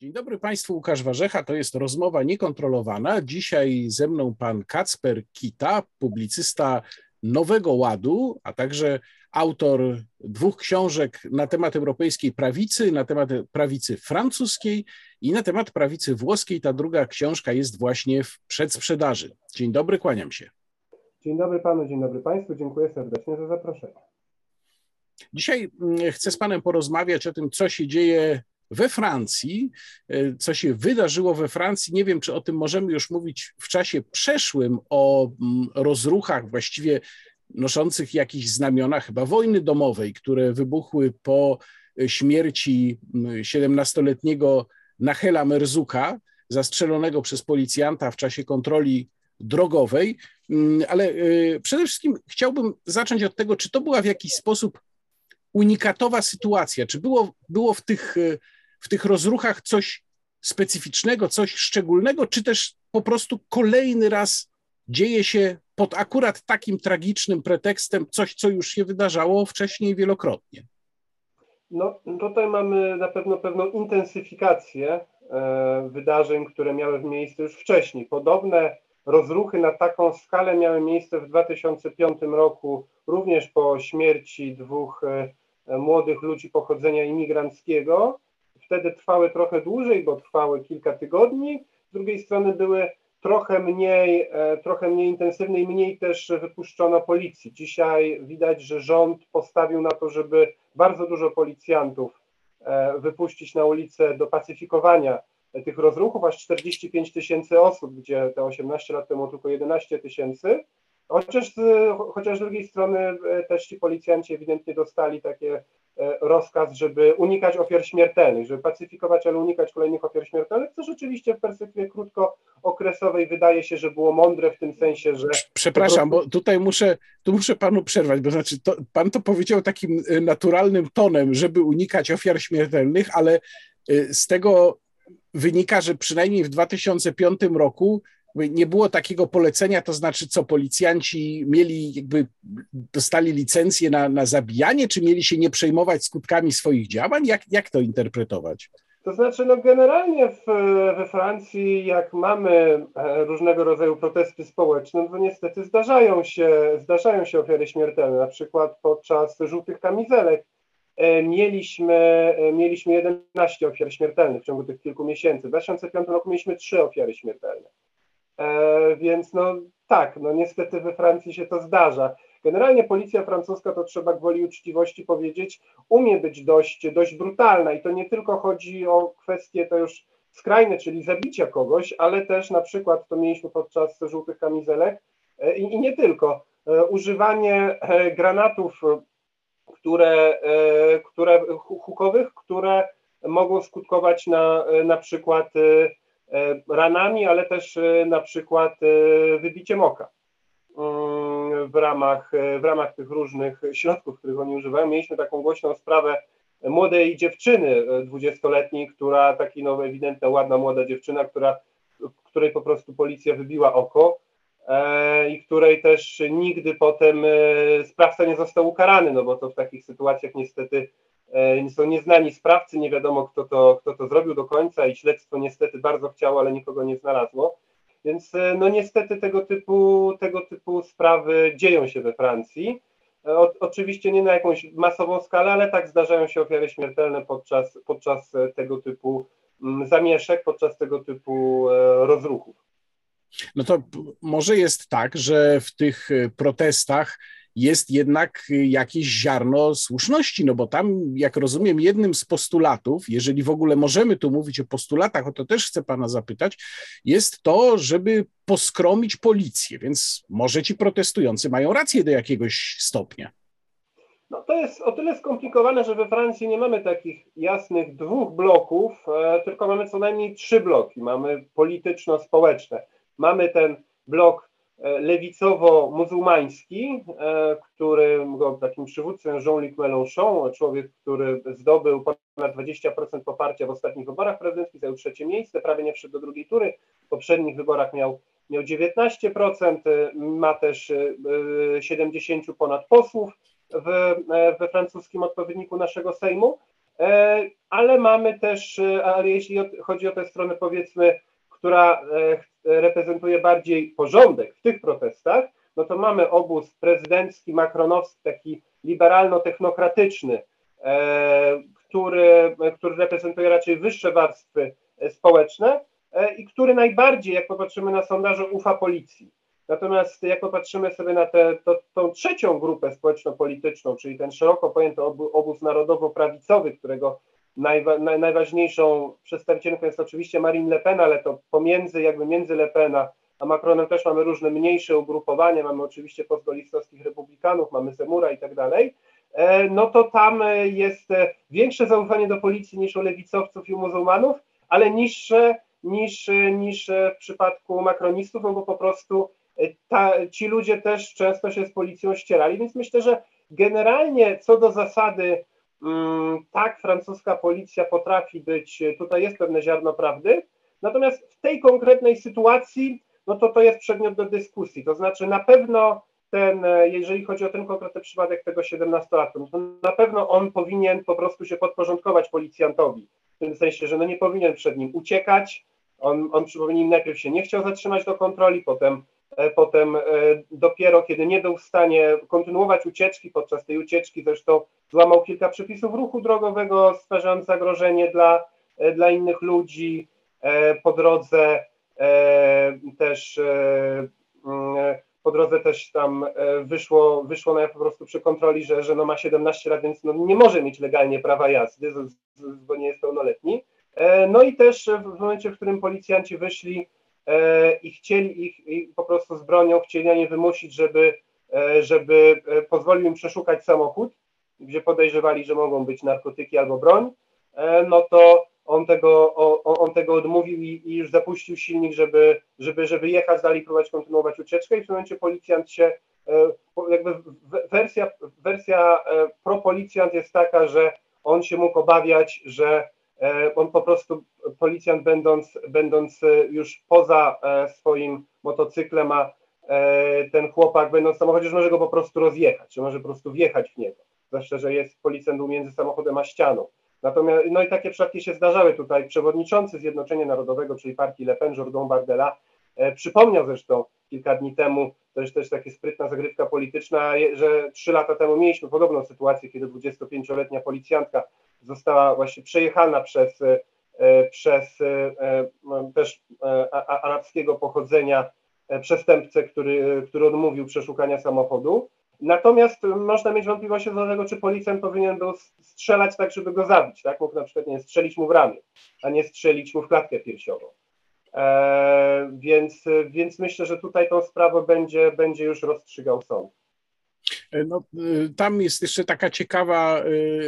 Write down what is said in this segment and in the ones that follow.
Dzień dobry Państwu, Łukasz Warzecha, to jest rozmowa niekontrolowana. Dzisiaj ze mną pan Kacper Kita, publicysta Nowego Ładu, a także autor dwóch książek na temat europejskiej prawicy, na temat prawicy francuskiej i na temat prawicy włoskiej. Ta druga książka jest właśnie w przedsprzedaży. Dzień dobry, kłaniam się. Dzień dobry panu, dzień dobry państwu, dziękuję serdecznie za zaproszenie. Dzisiaj mm, chcę z panem porozmawiać o tym, co się dzieje we Francji, e, co się wydarzyło we Francji. Nie wiem, czy o tym możemy już mówić w czasie przeszłym, o mm, rozruchach właściwie noszących jakieś znamiona chyba wojny domowej, które wybuchły po śmierci 17-letniego mm, Nachela Merzuka, zastrzelonego przez policjanta w czasie kontroli drogowej. Mm, ale e, przede wszystkim chciałbym zacząć od tego, czy to była w jakiś sposób unikatowa sytuacja, czy było, było w tych e, w tych rozruchach coś specyficznego, coś szczególnego, czy też po prostu kolejny raz dzieje się pod akurat takim tragicznym pretekstem coś, co już się wydarzało wcześniej wielokrotnie? No, tutaj mamy na pewno pewną intensyfikację e, wydarzeń, które miały miejsce już wcześniej. Podobne rozruchy na taką skalę miały miejsce w 2005 roku, również po śmierci dwóch e, młodych ludzi pochodzenia imigranckiego wtedy trwały trochę dłużej, bo trwały kilka tygodni, z drugiej strony były trochę mniej, e, trochę mniej intensywne i mniej też wypuszczono policji. Dzisiaj widać, że rząd postawił na to, żeby bardzo dużo policjantów e, wypuścić na ulicę do pacyfikowania tych rozruchów, aż 45 tysięcy osób, gdzie te 18 lat temu tylko 11 tysięcy. Chociaż, chociaż z drugiej strony e, też ci policjanci ewidentnie dostali takie rozkaz, żeby unikać ofiar śmiertelnych, żeby pacyfikować, ale unikać kolejnych ofiar śmiertelnych, co rzeczywiście w perspektywie krótkookresowej wydaje się, że było mądre w tym sensie, że... Przepraszam, bo tutaj muszę, tu muszę panu przerwać, bo znaczy to, pan to powiedział takim e, naturalnym tonem, żeby unikać ofiar śmiertelnych, ale e, z tego wynika, że przynajmniej w 2005 roku nie było takiego polecenia, to znaczy co, policjanci mieli jakby, dostali licencję na, na zabijanie, czy mieli się nie przejmować skutkami swoich działań? Jak, jak to interpretować? To znaczy, no generalnie w, we Francji, jak mamy e, różnego rodzaju protesty społeczne, no to niestety zdarzają się, zdarzają się ofiary śmiertelne. Na przykład podczas żółtych kamizelek e, mieliśmy, e, mieliśmy 11 ofiar śmiertelnych w ciągu tych kilku miesięcy. W 2005 roku mieliśmy 3 ofiary śmiertelne. E, więc no tak, no niestety we Francji się to zdarza. Generalnie policja francuska, to trzeba gwoli uczciwości powiedzieć, umie być dość, dość brutalna i to nie tylko chodzi o kwestie to już skrajne, czyli zabicia kogoś, ale też na przykład, to mieliśmy podczas żółtych kamizelek e, i, i nie tylko, e, używanie granatów, które, które hukowych, które mogą skutkować na, na przykład ranami, ale też e, na przykład e, wybiciem oka mm, w ramach, w ramach tych różnych środków, których oni używają. Mieliśmy taką głośną sprawę młodej dziewczyny dwudziestoletniej, która, taki no ewidentna, ładna młoda dziewczyna, która, której po prostu policja wybiła oko i której też nigdy potem sprawca nie został ukarany, no bo to w takich sytuacjach niestety E, są nieznani sprawcy, nie wiadomo kto to, kto to zrobił do końca i śledztwo niestety bardzo chciało, ale nikogo nie znalazło. Więc e, no niestety tego typu, tego typu sprawy dzieją się we Francji. E, o, oczywiście nie na jakąś masową skalę, ale tak zdarzają się ofiary śmiertelne podczas, podczas tego typu mm, zamieszek, podczas tego typu rozruchów. No to może jest tak, że w tych protestach jest jednak jakieś ziarno słuszności, no bo tam, jak rozumiem, jednym z postulatów, jeżeli w ogóle możemy tu mówić o postulatach, o to też chcę pana zapytać, jest to, żeby poskromić policję, więc może ci protestujący mają rację do jakiegoś stopnia. No to jest o tyle skomplikowane, że we Francji nie mamy takich jasnych dwóch bloków, e, tylko mamy co najmniej trzy bloki. Mamy polityczno-społeczne. Mamy ten blok lewicowo-muzułmański, e, którego takim przywódcą Jean-Luc Mélenchon, człowiek, który zdobył ponad 20% poparcia w ostatnich wyborach prezydenckich, zajął trzecie miejsce, prawie nie wszedł do drugiej tury, w poprzednich wyborach miał, miał 19%, ma też 70 e, ponad posłów w, we francuskim odpowiedniku naszego Sejmu. ale mamy też, ale jeśli chodzi o tę stronę powiedzmy, która reprezentuje bardziej porządek w tych protestach, no to mamy obóz prezydencki, makronowski, taki liberalno-technokratyczny, który, który reprezentuje raczej wyższe warstwy społeczne i który najbardziej, jak popatrzymy na sondaże, ufa policji. Natomiast jak popatrzymy sobie na tę tą trzecią grupę społeczno-polityczną, czyli ten szeroko pojęty obóz narodowo-prawicowy, którego najwa, naj, najważniejszą przedstawicielką jest oczywiście Marine Le Pen, ale to pomiędzy, jakby między Le Pen a, Macronem też mamy różne mniejsze ugrupowania, mamy oczywiście postgolistowskich republikanów, mamy Zemura i tak dalej, e, no to tam jest e, większe zaufanie do policji niż u lewicowców i u muzułmanów, ale niższe niż, niż w przypadku makronistów, no bo po prostu ta, ci ludzie też często się z policją ścierali, więc myślę, że generalnie co do zasady tak, francuska policja potrafi być, tutaj jest pewne ziarno prawdy, natomiast w tej konkretnej sytuacji, no to to jest przedmiot do dyskusji, to znaczy na pewno ten, jeżeli chodzi o ten konkretny przypadek tego 17-latka, no to na pewno on powinien po prostu się podporządkować policjantowi, w tym sensie, że no nie powinien przed nim uciekać, on, on przypomnij, najpierw się nie chciał zatrzymać do kontroli, potem E, potem e, dopiero kiedy nie był w stanie kontynuować ucieczki, podczas tej ucieczki zresztą złamał kilka przepisów ruchu drogowego, stwarzając zagrożenie dla, e, dla innych ludzi. Po drodze też mm, po drodze też tam wyszło, wyszło na po prostu przy kontroli, że, że no ma 17 lat, więc no nie może mieć legalnie prawa jazdy, bo nie jest pełnoletni. No i też w momencie, w którym policjanci wyszli E, i chcieli ich i po prostu z bronią chcieli na nie wymusić, żeby, e, żeby e, pozwolił im przeszukać samochód, gdzie podejrzewali, że mogą być narkotyki albo broń, no to on tego, on tego odmówił i, i już zapuścił silnik, żeby, żeby, żeby jechać dalej, próbować kontynuować ucieczkę. I w tym momencie policjant się, jakby wersja, wersja pro-policjant jest taka, że on się mógł obawiać, że on po prostu policjant będąc, będąc e, już poza e, swoim motocyklem, a e, ten chłopak będąc w samochodzie, że może go po prostu rozjechać, że może po prostu wjechać w niego, zwłaszcza, że jest policjant był między samochodem a ścianą. Natomiast, no i takie przypadki się zdarzały tutaj. Przewodniczący Zjednoczenia Narodowego, czyli partii Le Pen, Jourdan Bardella, e, przypomniał zresztą kilka dni temu, to jest też taka sprytna zagrywka polityczna, że trzy lata temu mieliśmy podobną sytuację, kiedy 25-letnia policjantka została właśnie przejechana przez E, przez e, e, też arabskiego pochodzenia przestępcę, który, który odmówił przeszukania samochodu. Natomiast można mieć wątpliwości co do tego, czy policjant powinien był strzelać tak, żeby go zabić. Tak? Mógł na przykład nie strzelić mu w ramię, a nie strzelić mu w klatkę piersiową. E, więc, więc myślę, że tutaj tą sprawę będzie, będzie już rozstrzygał sąd. No, tam jest jeszcze taka ciekawa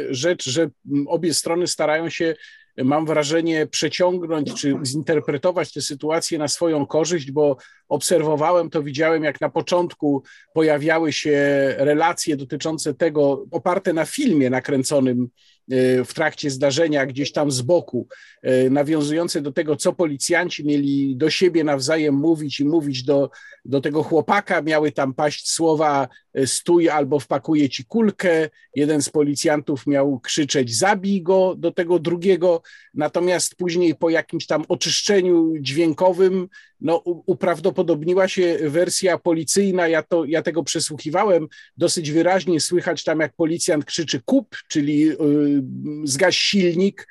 rzecz, że obie strony starają się mam wrażenie, przeciągnąć czy zinterpretować tę sytuację na swoją korzyść, bo obserwowałem to, widziałem, jak na początku pojawiały się relacje dotyczące tego, oparte na filmie nakręconym w trakcie zdarzenia gdzieś tam z boku, e, nawiązujące do tego, co policjanci mieli do siebie nawzajem mówić i mówić do, do tego chłopaka. Miały tam paść słowa e, stój albo wpakuję ci kulkę. Jeden z policjantów miał krzyczeć zabij go do tego drugiego, natomiast później po jakimś tam oczyszczeniu dźwiękowym no, uprawdopodobniła się wersja policyjna, ja, to, ja tego przesłuchiwałem, dosyć wyraźnie słychać tam, jak policjant krzyczy kup, czyli yy, zgaś silnik,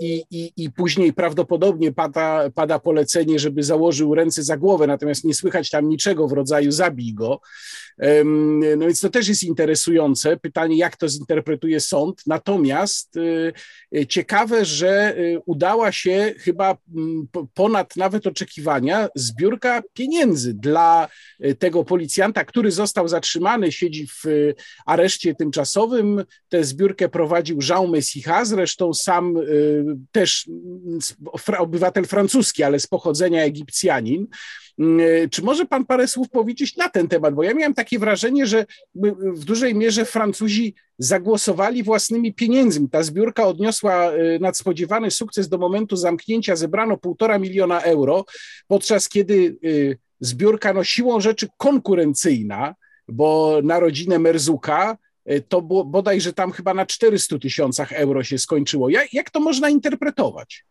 i, i, i później prawdopodobnie pada, pada polecenie, żeby założył ręce za głowę, natomiast nie słychać tam niczego w rodzaju zabij go. No więc to też jest interesujące. Pytanie, jak to zinterpretuje sąd. Natomiast e, ciekawe, że e, udała się chyba ponad nawet oczekiwania zbiórka pieniędzy dla tego policjanta, który został zatrzymany, siedzi w areszcie tymczasowym. Tę zbiórkę prowadził Jean Messiha, zresztą sam Y, też obywatel francuski, ale z pochodzenia Egipcjanin. Y, czy może pan parę słów powiedzieć na ten temat? Bo ja miałem takie wrażenie, że w dużej mierze Francuzi zagłosowali własnymi pieniędzmi. Ta zbiórka odniosła y, nadspodziewany sukces do momentu zamknięcia, zebrano półtora miliona euro, podczas kiedy zbiórka no, siłą rzeczy konkurencyjna, bo na rodzinę Merzuka to było bodajże tam chyba na 400 tysiącach euro się skończyło. Jak, jak to można interpretować?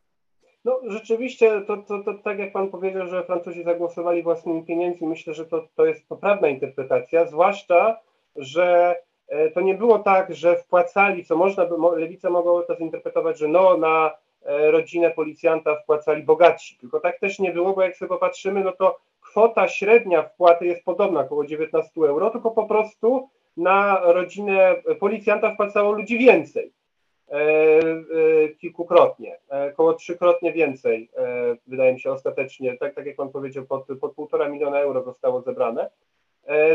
No rzeczywiście, to, to, to, tak jak Pan powiedział, że Francuzi zagłosowali własnymi pieniędzmi, myślę, że to, to jest poprawna interpretacja, zwłaszcza, że e, to nie było tak, że wpłacali, co można by, lewica mogła to zinterpretować, że no na e, rodzinę policjanta wpłacali bogatsi, tylko tak też nie było, bo jak sobie popatrzymy, no to kwota średnia wpłaty jest podobna, około 19 euro, tylko po prostu na rodzinę policjanta wpłacało ludzi więcej. E, e, kilkukrotnie, e, około trzykrotnie więcej, wydaje mi się ostatecznie, tak, tak jak pan powiedział, pod, pod półtora miliona euro zostało zebrane,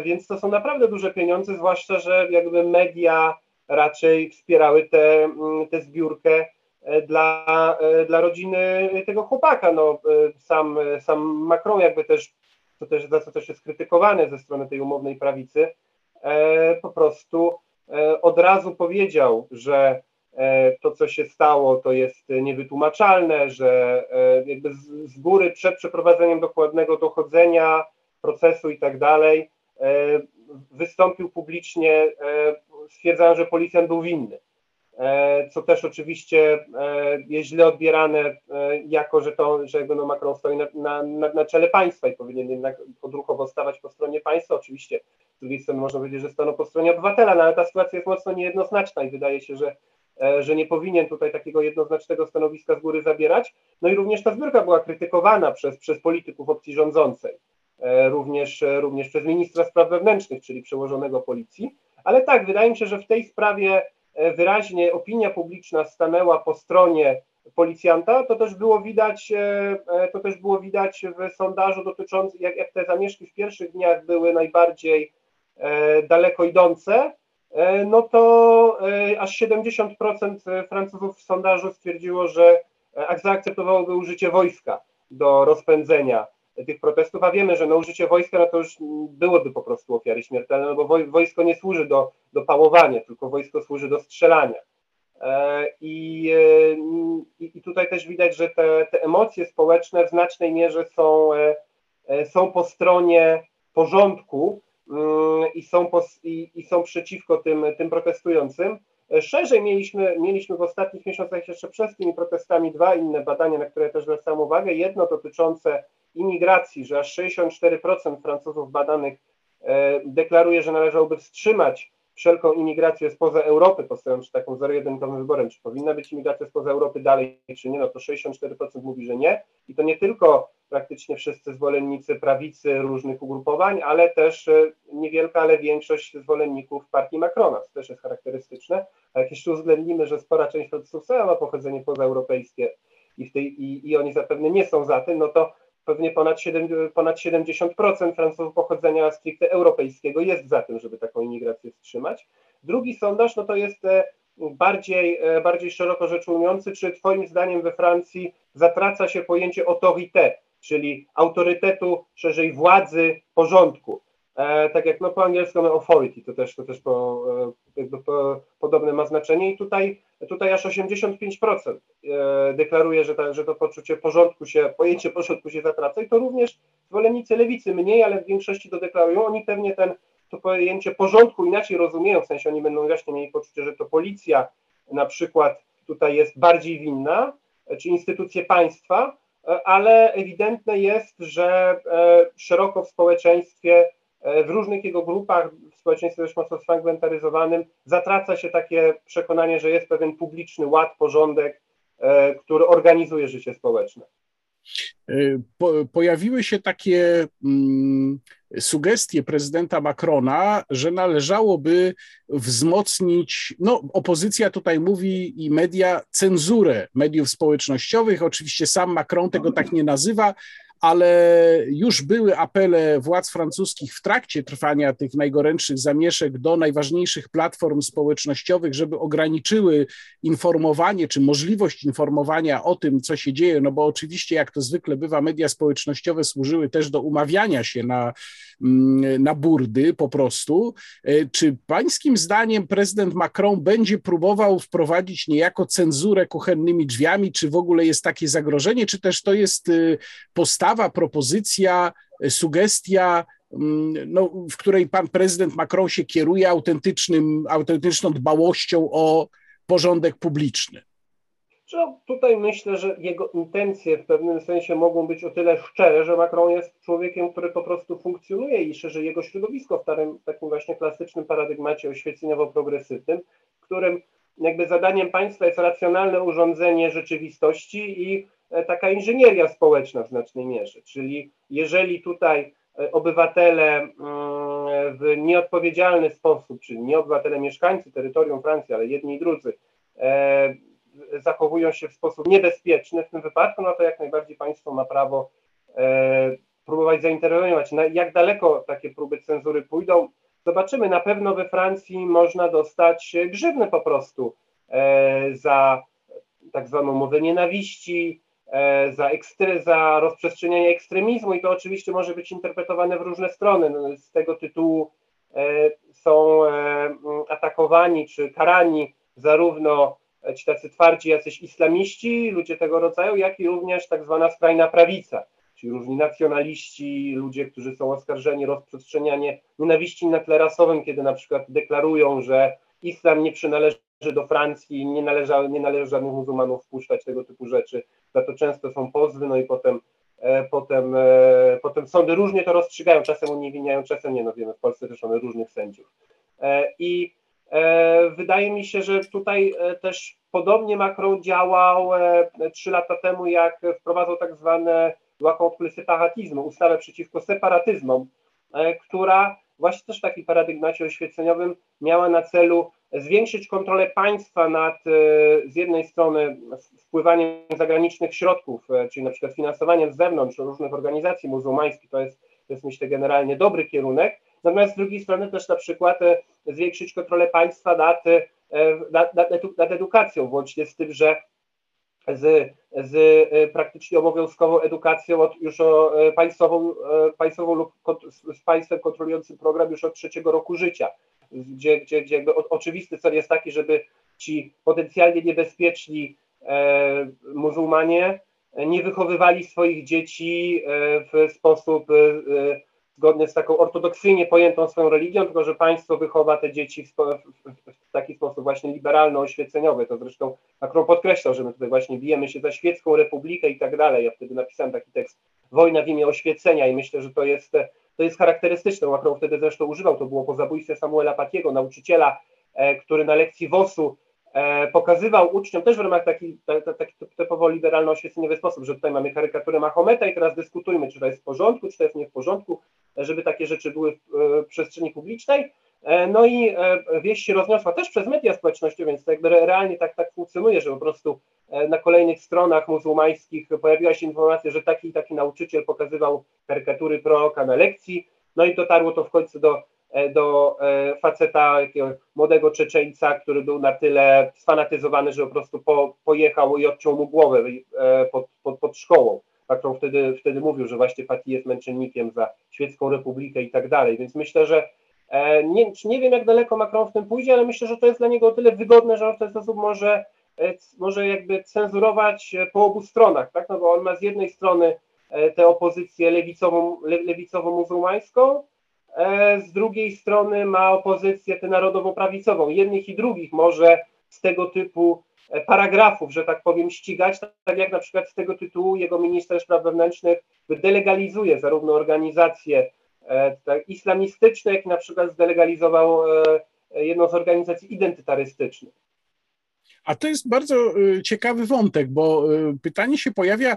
więc to są naprawdę duże pieniądze, zwłaszcza, że jakby media raczej wspierały tę te zbiórkę dla, dla rodziny tego chłopaka. No, sam, sam Macron jakby też, to też, za co też jest krytykowane ze strony tej umownej prawicy, po prostu od razu powiedział, że E, to, co się stało, to jest niewytłumaczalne, że e, jakby z, góry przed przeprowadzeniem dokładnego dochodzenia, procesu i tak dalej, e, wystąpił publicznie, stwierdzając, że policjant był winny. Co też oczywiście jest źle odbierane jako, że to, że no Macron stoi na, na, na czele państwa i powinien jednak odruchowo stawać po stronie państwa. Oczywiście z drugiej strony można powiedzieć, że stanął po stronie obywatela, no ale ta sytuacja jest mocno niejednoznaczna i wydaje się, że E, że nie powinien tutaj takiego jednoznacznego stanowiska z góry zabierać. No i również ta zbiórka była krytykowana przez, przez polityków opcji rządzącej, e, również, e, również przez ministra spraw wewnętrznych, czyli przełożonego policji. Ale tak, wydaje mi się, że w tej sprawie wyraźnie opinia publiczna stanęła po stronie policjanta, to też było widać, to też było widać w sondażu dotyczącym, jak, jak te zamieszki w pierwszych dniach były najbardziej daleko idące, E, no to e, aż 70% Francuzów w sondażu stwierdziło, że e, zaakceptowałoby użycie wojska do rozpędzenia tych protestów, a wiemy, że na użycie wojska no to już byłyby po prostu ofiary śmiertelne, no bo wojsko nie służy do, do pałowania, tylko wojsko służy do strzelania. I, i tutaj też widać, że te, te emocje społeczne w znacznej mierze są, są po stronie porządku, Yy, i są, pos, i, i, są przeciwko tym, tym protestującym. Szerzej mieliśmy, mieliśmy w ostatnich miesiącach jeszcze przed tymi protestami dwa inne badania, na które też zwracam uwagę. Jedno dotyczące imigracji, że aż 64% Francuzów badanych e, deklaruje, że należałoby wstrzymać wszelką imigrację spoza Europy, postawiając taką zero-jedynkowym wyborem, czy powinna być imigracja spoza Europy dalej, czy nie, no to 64% mówi, że nie. I to nie tylko praktycznie wszyscy zwolennicy prawicy różnych ugrupowań, ale też e, niewielka, ale większość zwolenników partii Macrona, to też jest charakterystyczne. A jak jeszcze uwzględnimy, że spora część Francuzów ma pochodzenie pozaeuropejskie i, w tej, i, i oni zapewne nie są za tym, no to pewnie ponad, 7, ponad 70% Francuzów pochodzenia stricte europejskiego jest za tym, żeby taką imigrację wstrzymać. Drugi sondaż, no to jest e, bardziej, e, bardziej szeroko rzecz ujmujący, czy Twoim zdaniem we Francji zatraca się pojęcie autorité, czyli autorytetu, szerzej władzy, porządku. E, tak jak no, po angielsku mamy authority, to też, to też po, e, jakby po, podobne ma znaczenie i tutaj, tutaj aż 85% e, deklaruje, że, ta, że to poczucie porządku się, pojęcie porządku się zatraca i to również zwolennicy lewicy mniej, ale w większości to deklarują. Oni pewnie ten, to pojęcie porządku inaczej rozumieją, w sensie oni będą właśnie mieli poczucie, że to policja na przykład tutaj jest bardziej winna, czy instytucje państwa, ale ewidentne jest, że szeroko w społeczeństwie E, w różnych jego grupach, w społeczeństwie dość mocno sfragmentaryzowanym, zatraca się takie przekonanie, że jest pewien publiczny ład, porządek, e, który organizuje życie społeczne. E, po, pojawiły się takie mm, sugestie prezydenta Macrona, że należałoby wzmocnić, no opozycja tutaj mówi i media, cenzurę mediów społecznościowych. Oczywiście sam Macron tego tak nie nazywa, ale już były apele władz francuskich w trakcie trwania tych najgorętszych zamieszek do najważniejszych platform społecznościowych, żeby ograniczyły informowanie czy możliwość informowania o tym, co się dzieje, no bo oczywiście, jak to zwykle bywa, media społecznościowe służyły też do umawiania się na, mm, na burdy po prostu. E, czy pańskim zdaniem prezydent Macron będzie próbował wprowadzić niejako cenzurę kuchennymi drzwiami, czy w ogóle jest takie zagrożenie, czy też to jest y, postawa, propozycja, sugestia mm, no, w której pan prezydent Macron się kieruje autentycznym, autentyczną dbałością o porządek publiczny. Tutaj myślę, że jego intencje w pewnym sensie mogą być o tyle szczere, że Macron jest człowiekiem, który po prostu funkcjonuje i szerzy jego środowisko w takim, właśnie klasycznym paradygmacie oświeceniowo-progresywnym, w którym jakby zadaniem państwa jest racjonalne urządzenie rzeczywistości i e, taka inżynieria społeczna w znacznej mierze. Czyli jeżeli tutaj e, obywatele mm, w nieodpowiedzialny sposób, czyli nie obywatele mieszkańcy terytorium Francji, ale jedni i drudzy, e, zachowują się w sposób niebezpieczny w tym wypadku, no to jak najbardziej państwo ma prawo próbować zainterweniować. Jak daleko takie próby cenzury pójdą, Zobaczymy, na pewno we Francji można dostać grzywny po prostu e, za tak zwaną mowę nienawiści, e, za, ekstre, za rozprzestrzenianie ekstremizmu i to oczywiście może być interpretowane w różne strony. No, z tego tytułu e, są atakowani czy karani zarówno ci tacy twardzi jacyś islamiści, ludzie tego rodzaju, jak i również tak zwana skrajna prawica czyli różni nacjonaliści, ludzie, którzy są oskarżeni o rozprzestrzenianie nienawiści na tle rasowym, kiedy na przykład deklarują, że islam nie przynależy do Francji, nie należy, nie należy żadnych muzułmanów wpuszczać, tego typu rzeczy. Za to często są pozwy, no i potem, e, potem, e, potem sądy różnie to rozstrzygają, czasem uniewinniają, czasem nie, no wiemy, w Polsce też mamy różnych sędziów. E, I e, wydaje mi się, że tutaj e, też podobnie Macron działał e, trzy lata temu, jak wprowadzał tak zwane contre separatyzmu, ustawę przeciwko separatyzmom, która właśnie też w takim paradygmacie oświeceniowym miała na celu zwiększyć kontrolę państwa nad e, z jednej strony wpływaniem zagranicznych środków, e, czyli na przykład finansowaniem z zewnątrz różnych organizacji muzułmańskich, to jest, to jest myślę generalnie dobry kierunek, natomiast z drugiej strony też na przykład zwiększyć kontrolę państwa nad, nad, nad, nad edukacją, włącznie z tym, że z, z e, praktycznie obowiązkową edukacją od, już o e, państwową, e, państwową lub z państwem kontrolującym program już od trzeciego roku życia, gdzie, gdzie, gdzie jakby oczywisty cel jest taki, żeby ci potencjalnie niebezpieczni e, muzułmanie nie wychowywali swoich dzieci w sposób e, zgodny z taką ortodoksyjnie pojętą swoją religią, tylko że państwo wychowa te dzieci w, w, w taki sposób właśnie liberalno-oświeceniowy. To zresztą Macron podkreślał, że my tutaj właśnie bijemy się za świecką republikę i tak dalej. Ja wtedy napisałem taki tekst Wojna w imię oświecenia i myślę, że to jest, to jest charakterystyczne. Macron wtedy zresztą używał, to było po zabójstwie Samuela Patiego, nauczyciela, e, który na lekcji WOS-u e, pokazywał uczniom też w ramach taki, typowo liberalno-oświeceniowy sposób, że tutaj mamy karykaturę Mahometa i teraz dyskutujmy, czy to jest w porządku, czy to jest nie w porządku żeby takie rzeczy były w przestrzeni publicznej. E, no i e, wieść się rozniosła też przez media społecznościowe, więc to jakby realnie tak, tak funkcjonuje, że po prostu e, na kolejnych stronach muzułmańskich pojawiła się informacja, że taki taki nauczyciel pokazywał karykatury proroka na lekcji, no i dotarło to w końcu do, do faceta, jakiego młodego Czeczeńca, który był na tyle sfanatyzowany, że po prostu po, pojechał i odciął mu głowę pod, pod, pod szkołą. Macron wtedy, wtedy mówił, że właśnie Fatih jest męczennikiem za świecką republikę i tak dalej, więc myślę, że nie, nie wiem jak daleko Macron w tym pójdzie, ale myślę, że to jest dla niego o tyle wygodne, że on w ten sposób może, e, może jakby cenzurować e, po obu stronach, tak? no bo on ma z jednej strony tę opozycję lewicową, le, lewicowo-muzułmańską, z drugiej strony ma opozycję tę narodowo-prawicową. Jednych i drugich może z tego typu paragrafów, że tak powiem, ścigać, tak jak na przykład z tego tytułu jego minister spraw wewnętrznych delegalizuje zarówno organizacje e, tak, islamistyczne, jak na przykład zdelegalizował e, jedną z organizacji identytarystycznych. A to jest bardzo e, ciekawy wątek, bo pytanie się pojawia,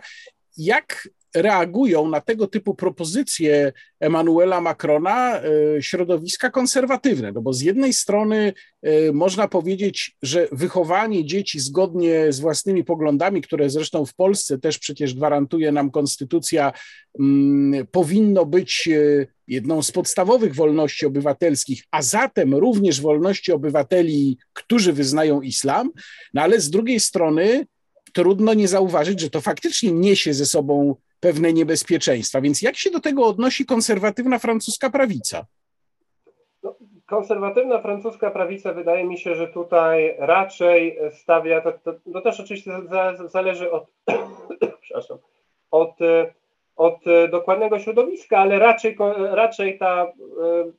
jak reagują na tego typu propozycje Emmanuela Macrona e, środowiska konserwatywne. No bo z jednej strony e, można powiedzieć, że wychowanie dzieci zgodnie z własnymi poglądami, które zresztą w Polsce też przecież gwarantuje nam konstytucja, mm, powinno być e, jedną z podstawowych wolności obywatelskich, a zatem również wolności obywateli, którzy wyznają islam, no ale z drugiej strony trudno nie zauważyć, że to faktycznie niesie ze sobą pewne niebezpieczeństwa. Więc jak się do tego odnosi konserwatywna francuska prawica? No, konserwatywna francuska prawica wydaje mi się, że tutaj raczej stawia, to, to, to też oczywiście za, zależy od, przepraszam, od od dokładnego środowiska, ale raczej, raczej ta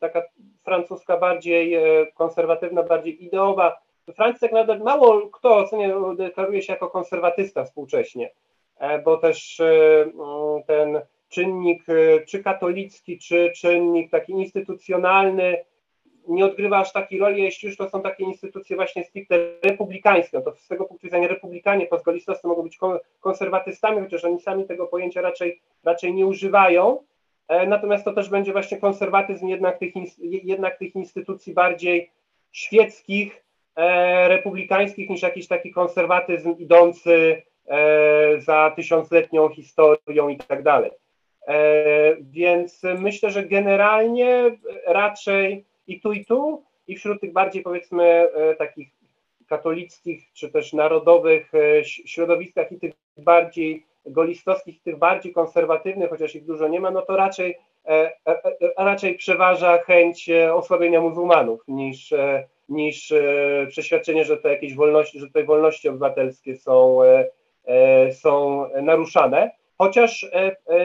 taka francuska bardziej konserwatywna, bardziej ideowa. Francji tak naprawdę mało kto ocenia, deklaruje się jako konserwatysta współcześnie, bo też ten czynnik czy katolicki, czy czynnik taki instytucjonalny nie odgrywa aż takiej roli, jeśli już to są takie instytucje właśnie stricte republikańskie. To z tego punktu widzenia republikanie postgolistowscy mogą być konserwatystami, chociaż oni sami tego pojęcia raczej, raczej nie używają. E, natomiast to też będzie właśnie konserwatyzm jednak tych, jednak tych instytucji bardziej świeckich, e, republikańskich niż jakiś taki konserwatyzm idący e, za tysiącletnią historią i tak dalej. Więc myślę, że generalnie raczej i tu, i tu, i wśród tych bardziej powiedzmy e, takich katolickich, czy też narodowych e, środowiskach i tych bardziej golistowskich, tych bardziej konserwatywnych, chociaż ich dużo nie ma, no to raczej, e, raczej przeważa chęć osłabienia muzułmanów niż, niż przeświadczenie, że te jakieś wolności, że te wolności obywatelskie są, są naruszane. Chociaż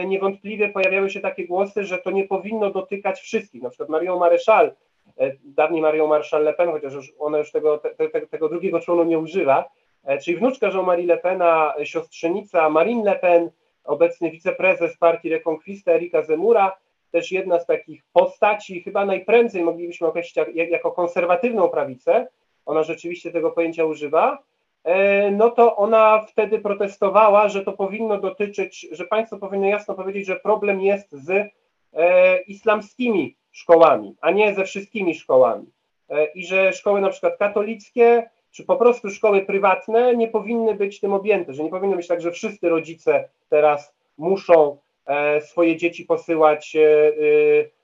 niewątpliwie pojawiały się takie głosy, że to nie powinno dotykać wszystkich. Na przykład Marion Maréchal E, dawniej Marią Marszal Le Pen, chociaż ona już tego, te, te, tego drugiego członu nie używa, e, czyli wnuczka Jean-Marie Le Pena, siostrzenica Marine Le Pen, obecny wiceprezes partii Reconquista Erika Zemura, też jedna z takich postaci, chyba najprędzej moglibyśmy określić jako konserwatywną prawicę, ona rzeczywiście tego pojęcia używa, e, no to ona wtedy protestowała, że to powinno dotyczyć, że państwo powinno jasno powiedzieć, że problem jest z islamskimi szkołami, a nie ze wszystkimi szkołami. E, I że szkoły na przykład katolickie, czy po prostu szkoły prywatne nie powinny być tym objęte, że nie powinno być tak, że wszyscy rodzice teraz muszą e, swoje dzieci posyłać e,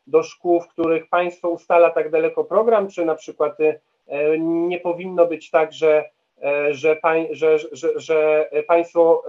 do szkół, w których państwo ustala tak daleko program, czy na przykład nie powinno być tak, że, że, że, że, że państwo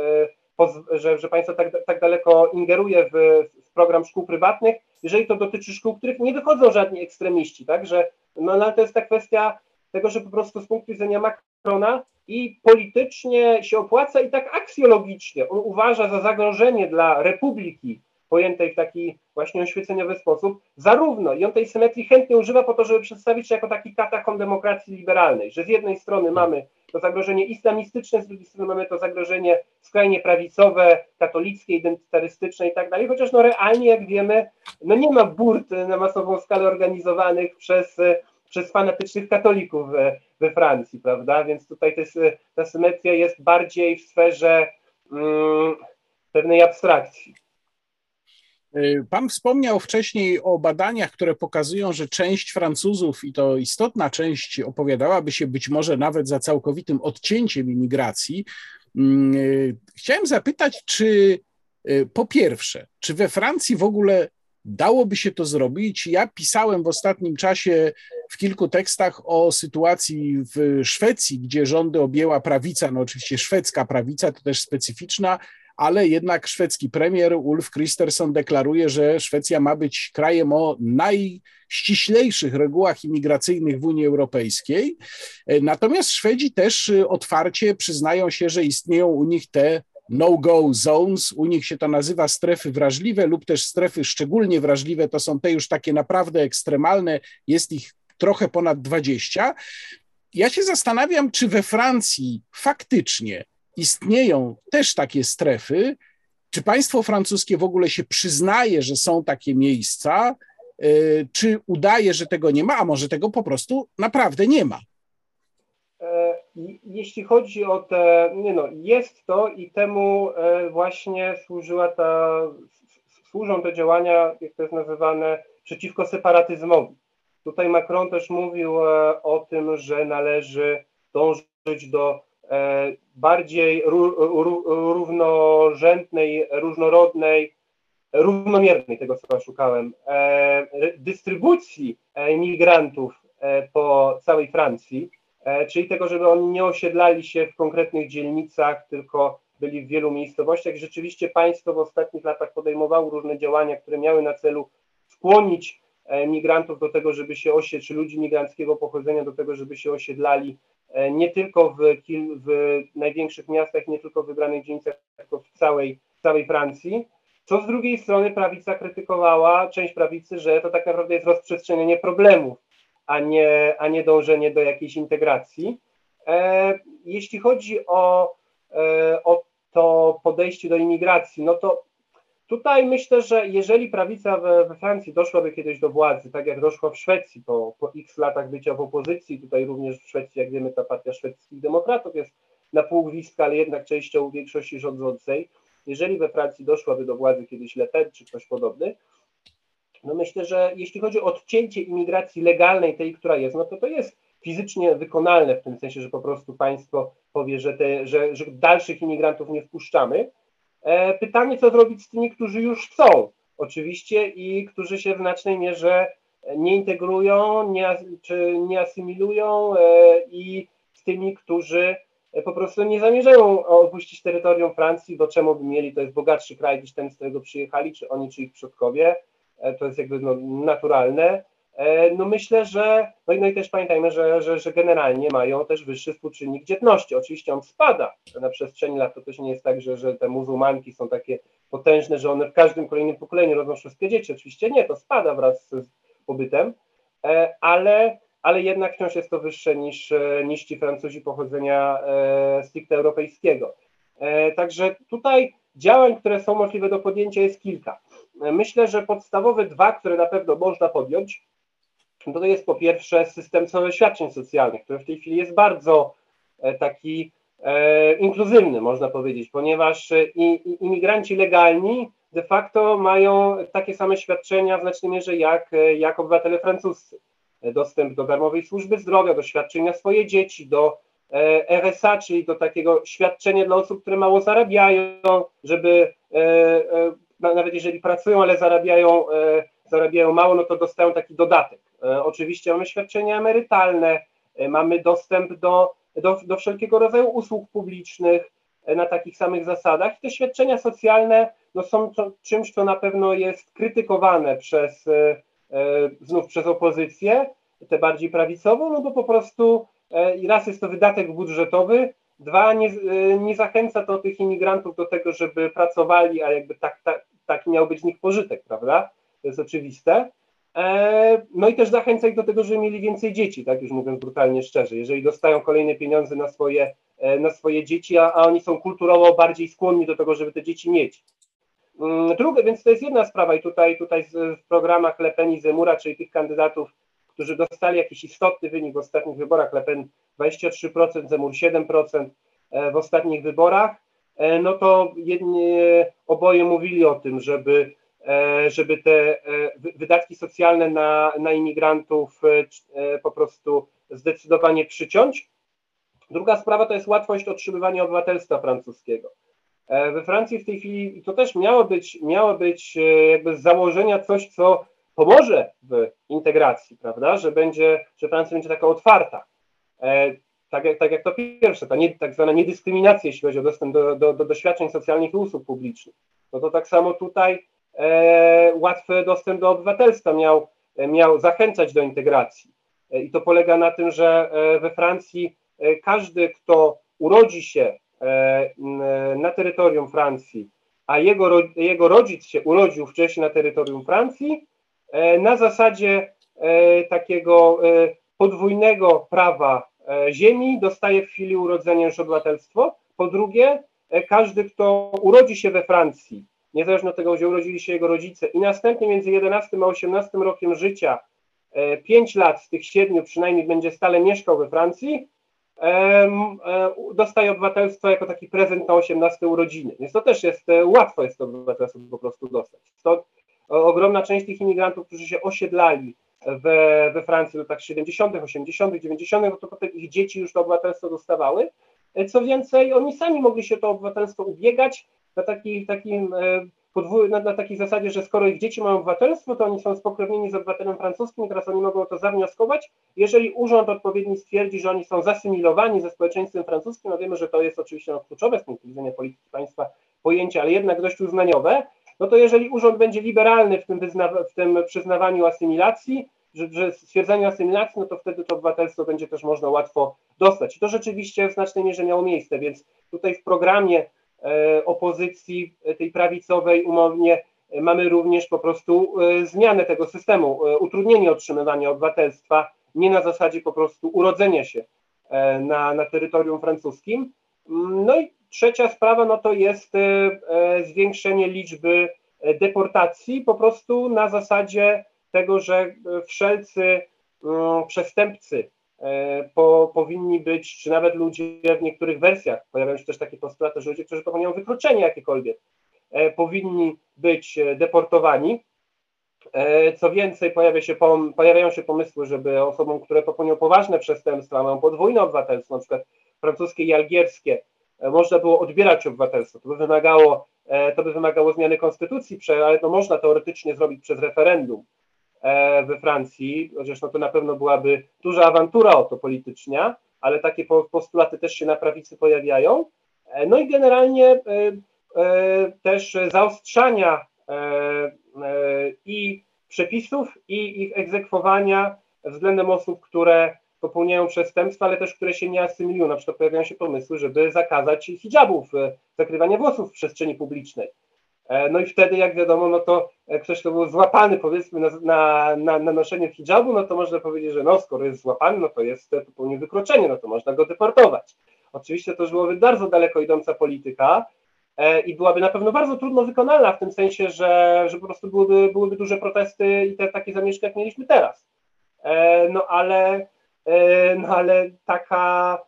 że, że państwo tak, tak daleko ingeruje w, w, program szkół prywatnych, jeżeli to dotyczy szkół, których nie wychodzą żadni ekstremiści, tak, że no, ale to jest ta kwestia tego, że po prostu z punktu widzenia Macrona i politycznie się opłaca i tak aksjologicznie on uważa za zagrożenie dla republiki pojętej w taki właśnie oświeceniowy sposób, zarówno i on tej symetrii chętnie używa po to, żeby przedstawić się jako taki katachon demokracji liberalnej, że z jednej strony mamy to zagrożenie islamistyczne, z drugiej strony mamy to zagrożenie skrajnie prawicowe, katolickie, identytarystyczne i tak dalej, chociaż no realnie, jak wiemy, no nie ma burt na masową skalę organizowanych przez, przez fanatycznych katolików we, we Francji, prawda, więc tutaj jest, ta symetria jest bardziej w sferze mm, pewnej abstrakcji. Y, pan wspomniał wcześniej o badaniach, które pokazują, że część Francuzów, i to istotna część, opowiadałaby się być może nawet za całkowitym odcięciem imigracji. Mm, y, chciałem zapytać, czy y, po pierwsze, czy we Francji w ogóle dałoby się to zrobić? Ja pisałem w ostatnim czasie w kilku tekstach o sytuacji w Szwecji, gdzie rządy objęła prawica, no oczywiście szwedzka prawica, to też specyficzna, ale jednak szwedzki premier Ulf Kristersson deklaruje, że Szwecja ma być krajem o najściślejszych regułach imigracyjnych w Unii Europejskiej. Natomiast Szwedzi też otwarcie przyznają się, że istnieją u nich te no-go zones, u nich się to nazywa strefy wrażliwe lub też strefy szczególnie wrażliwe, to są te już takie naprawdę ekstremalne, jest ich trochę ponad 20. Ja się zastanawiam, czy we Francji faktycznie istnieją też takie strefy. Czy państwo francuskie w ogóle się przyznaje, że są takie miejsca, e, czy udaje, że tego nie ma, a może tego po prostu naprawdę nie ma? E, jeśli chodzi o te, nie no, jest to i temu e, właśnie służyła ta, służą te działania, jak to jest nazywane, przeciwko separatyzmowi. Tutaj Macron też mówił o tym, że należy dążyć do bardziej równorzędnej, różnorodnej, równomiernej, tego co szukałem, e, dystrybucji imigrantów e, po całej Francji, czyli tego, żeby oni nie osiedlali się w konkretnych dzielnicach, tylko byli w wielu miejscowościach. Rzeczywiście państwo w ostatnich latach podejmowało różne działania, które miały na celu skłonić migrantów do tego, żeby się osiedlać, czy ludzi migranckiego pochodzenia do tego, żeby się osiedlali E, nie tylko w, w największych miastach, nie tylko w wybranych dzielnicach, tylko w całej, całej Francji. Co z drugiej strony prawica krytykowała, część prawicy, że to tak naprawdę jest rozprzestrzenianie problemów, a nie, a nie dążenie do jakiejś integracji. E, jeśli chodzi o, e, o to podejście do imigracji, no to tutaj myślę, że jeżeli prawica we, we Francji doszłaby kiedyś do władzy, tak jak doszła w Szwecji po, po x latach bycia w opozycji, tutaj również w Szwecji, jak wiemy, ta partia szwedzkich demokratów jest na pół gwizdka, ale jednak częścią większości rządzącej, jeżeli we Francji doszłaby do władzy kiedyś Le Pen czy ktoś podobny, no myślę, że jeśli chodzi o odcięcie imigracji legalnej, tej, która jest, no to to jest fizycznie wykonalne w tym sensie, że po prostu państwo powie, że, te, że, że dalszych imigrantów nie wpuszczamy. E, pytanie, co zrobić z tymi, którzy już są, oczywiście, i którzy się w znacznej mierze nie integrują, nie, czy nie asymilują, e, i z tymi, którzy po prostu nie zamierzają opuścić terytorium Francji, bo czemu by mieli, to jest bogatszy kraj niż ten, z którego przyjechali, czy oni, czy ich przodkowie, e, to jest jakby no, naturalne. E, no myślę, że, no i, no i też pamiętajmy, że, że, że generalnie mają też wyższy współczynnik dzietności. Oczywiście on spada na przestrzeni lat, to też nie jest tak, że, że te muzułmanki są takie potężne, że one w każdym kolejnym pokoleniu rodzą wszystkie dzieci. Oczywiście nie, to spada wraz z pobytem, e, ale ale jednak wciąż jest to wyższe niż, e, niż ci Francuzi pochodzenia stricte europejskiego. Także tutaj działań, które są możliwe do podjęcia jest kilka. Myślę, że podstawowe dwa, które na pewno można podjąć, to jest po pierwsze system świadczeń socjalnych, który w tej chwili jest bardzo taki inkluzywny, można powiedzieć, ponieważ imigranci legalni de facto mają takie same świadczenia w znacznej mierze jak, jak obywatele francuscy. Dostęp do darmowej służby zdrowia, do świadczenia swoje dzieci, do e, RSA, czyli do takiego świadczenia dla osób, które mało zarabiają, żeby e, e, nawet jeżeli pracują, ale zarabiają, zarabiają mało, no to dostają taki dodatek. Oczywiście mamy świadczenia emerytalne, mamy dostęp do, do, do wszelkiego rodzaju usług publicznych na takich samych zasadach. I te świadczenia socjalne no, są to, czymś, co na pewno jest krytykowane przez E, znów przez opozycję, tę bardziej prawicową, no bo po prostu e, raz jest to wydatek budżetowy, dwa nie, e, nie zachęca to tych imigrantów do tego, żeby pracowali, a jakby tak, tak, taki miał być z nich pożytek, prawda? To jest oczywiste. No i też zachęca ich do tego, żeby mieli więcej dzieci, tak już mówiąc brutalnie szczerze. Jeżeli dostają kolejne pieniądze na swoje, na swoje dzieci, a, a oni są kulturowo bardziej skłonni do tego, żeby te dzieci mieć, Mm, drugie, więc to jest jedna sprawa i tutaj, tutaj w programach Le Pen i Zemura, czyli tych kandydatów, którzy dostali jakiś istotny wynik w ostatnich wyborach, Le Pen 23%, Zemur 7% e, w ostatnich wyborach, e, no to jedni, oboje mówili o tym, żeby, e, żeby te wydatki socjalne na, na imigrantów po prostu zdecydowanie przyciąć. Druga sprawa to jest łatwość otrzymywania obywatelstwa francuskiego. E, we Francji w tej chwili to też miało być, miało być e, jakby z założenia coś, co pomoże w integracji, prawda, że będzie, że Francja będzie taka otwarta. E, tak jak, tak jak to pierwsze, ta nie, tak zwana niedyskryminacja, jeśli chodzi o dostęp do, do, do doświadczeń socjalnych i usług publicznych. No to tak samo tutaj e, łatwy dostęp do obywatelstwa miał, miał zachęcać do integracji. E, I to polega na tym, że we Francji każdy, kto urodzi się E, na terytorium Francji, a jego, jego rodzic się urodził wcześniej na terytorium Francji, e, na zasadzie e, takiego podwójnego prawa ziemi dostaje w chwili urodzenia już obywatelstwo. Po drugie, każdy, kto urodzi się we Francji, niezależnie od tego, gdzie urodzili się jego rodzice, i następnie między 11 a 18 rokiem życia, 5 lat z tych 7 przynajmniej będzie stale mieszkał we Francji, E, dostaje obywatelstwo jako taki prezent na 18 urodziny. Więc to też jest, e, łatwo jest to obywatelstwo po prostu dostać. Ogromna część tych imigrantów, którzy się osiedlali we, we Francji w latach 70., 80., 90., no to potem ich dzieci już to obywatelstwo dostawały. E, co więcej, oni sami mogli się to obywatelstwo ubiegać na taki, takim podwój, na, na, takiej zasadzie, że skoro ich dzieci mają obywatelstwo, to oni są spokrewnieni z obywatelem francuskim teraz oni mogą to zawnioskować. Jeżeli urząd odpowiedni stwierdzi, że oni są zasymilowani ze społeczeństwem francuskim, no wiemy, że to jest oczywiście no, kluczowe z punktu widzenia polityki państwa pojęcie, ale jednak dość uznaniowe, no to jeżeli urząd będzie liberalny w tym, w tym przyznawaniu asymilacji, że, że stwierdzeniu asymilacji, no to wtedy to obywatelstwo będzie też można łatwo dostać. I to rzeczywiście w znacznej mierze miało miejsce, więc tutaj w programie opozycji tej prawicowej umownie mamy również po prostu zmianę tego systemu, utrudnienie otrzymywania obywatelstwa, nie na zasadzie po prostu urodzenia się na, na terytorium francuskim. No i trzecia sprawa, no to jest zwiększenie liczby deportacji po prostu na zasadzie tego, że wszelcy mm, przestępcy e, po, powinni być, czy nawet ludzie w niektórych wersjach, pojawiają się też takie postulaty, że ludzie, którzy popełniają wykroczenie jakiekolwiek, e, powinni być e, deportowani. Co więcej, pojawia się, pojawiają się pomysły, żeby osobom, które popełnią poważne przestępstwa, mają podwójne obywatelstwo, na przykład francuskie i algierskie, można było odbierać obywatelstwo. To by wymagało E, to by wymagało zmiany konstytucji, ale to można teoretycznie zrobić przez referendum e, we Francji, chociaż no to na pewno byłaby duża awantura o to polityczna, ale takie postulaty też się na prawicy pojawiają. E, no i generalnie też zaostrzania i przepisów, i ich egzekwowania względem osób, które popełniają przestępstwa, ale też które się nie asymilują. Na przykład pojawiają się pomysły, żeby zakazać hijabów, e, zakrywania włosów w przestrzeni publicznej. E, no i wtedy, jak wiadomo, no to ktoś, kto był złapany powiedzmy na, na, na, na noszeniu hijabu, no to można powiedzieć, że no skoro jest złapany, no to jest popełnił wykroczenie, no to można go deportować. Oczywiście to już byłoby bardzo daleko idąca polityka e, i byłaby na pewno bardzo trudno wykonalna w tym sensie, że, że po prostu byłyby, byłyby duże protesty i te takie zamieszki, jak mieliśmy teraz. No ale E, no ale taka,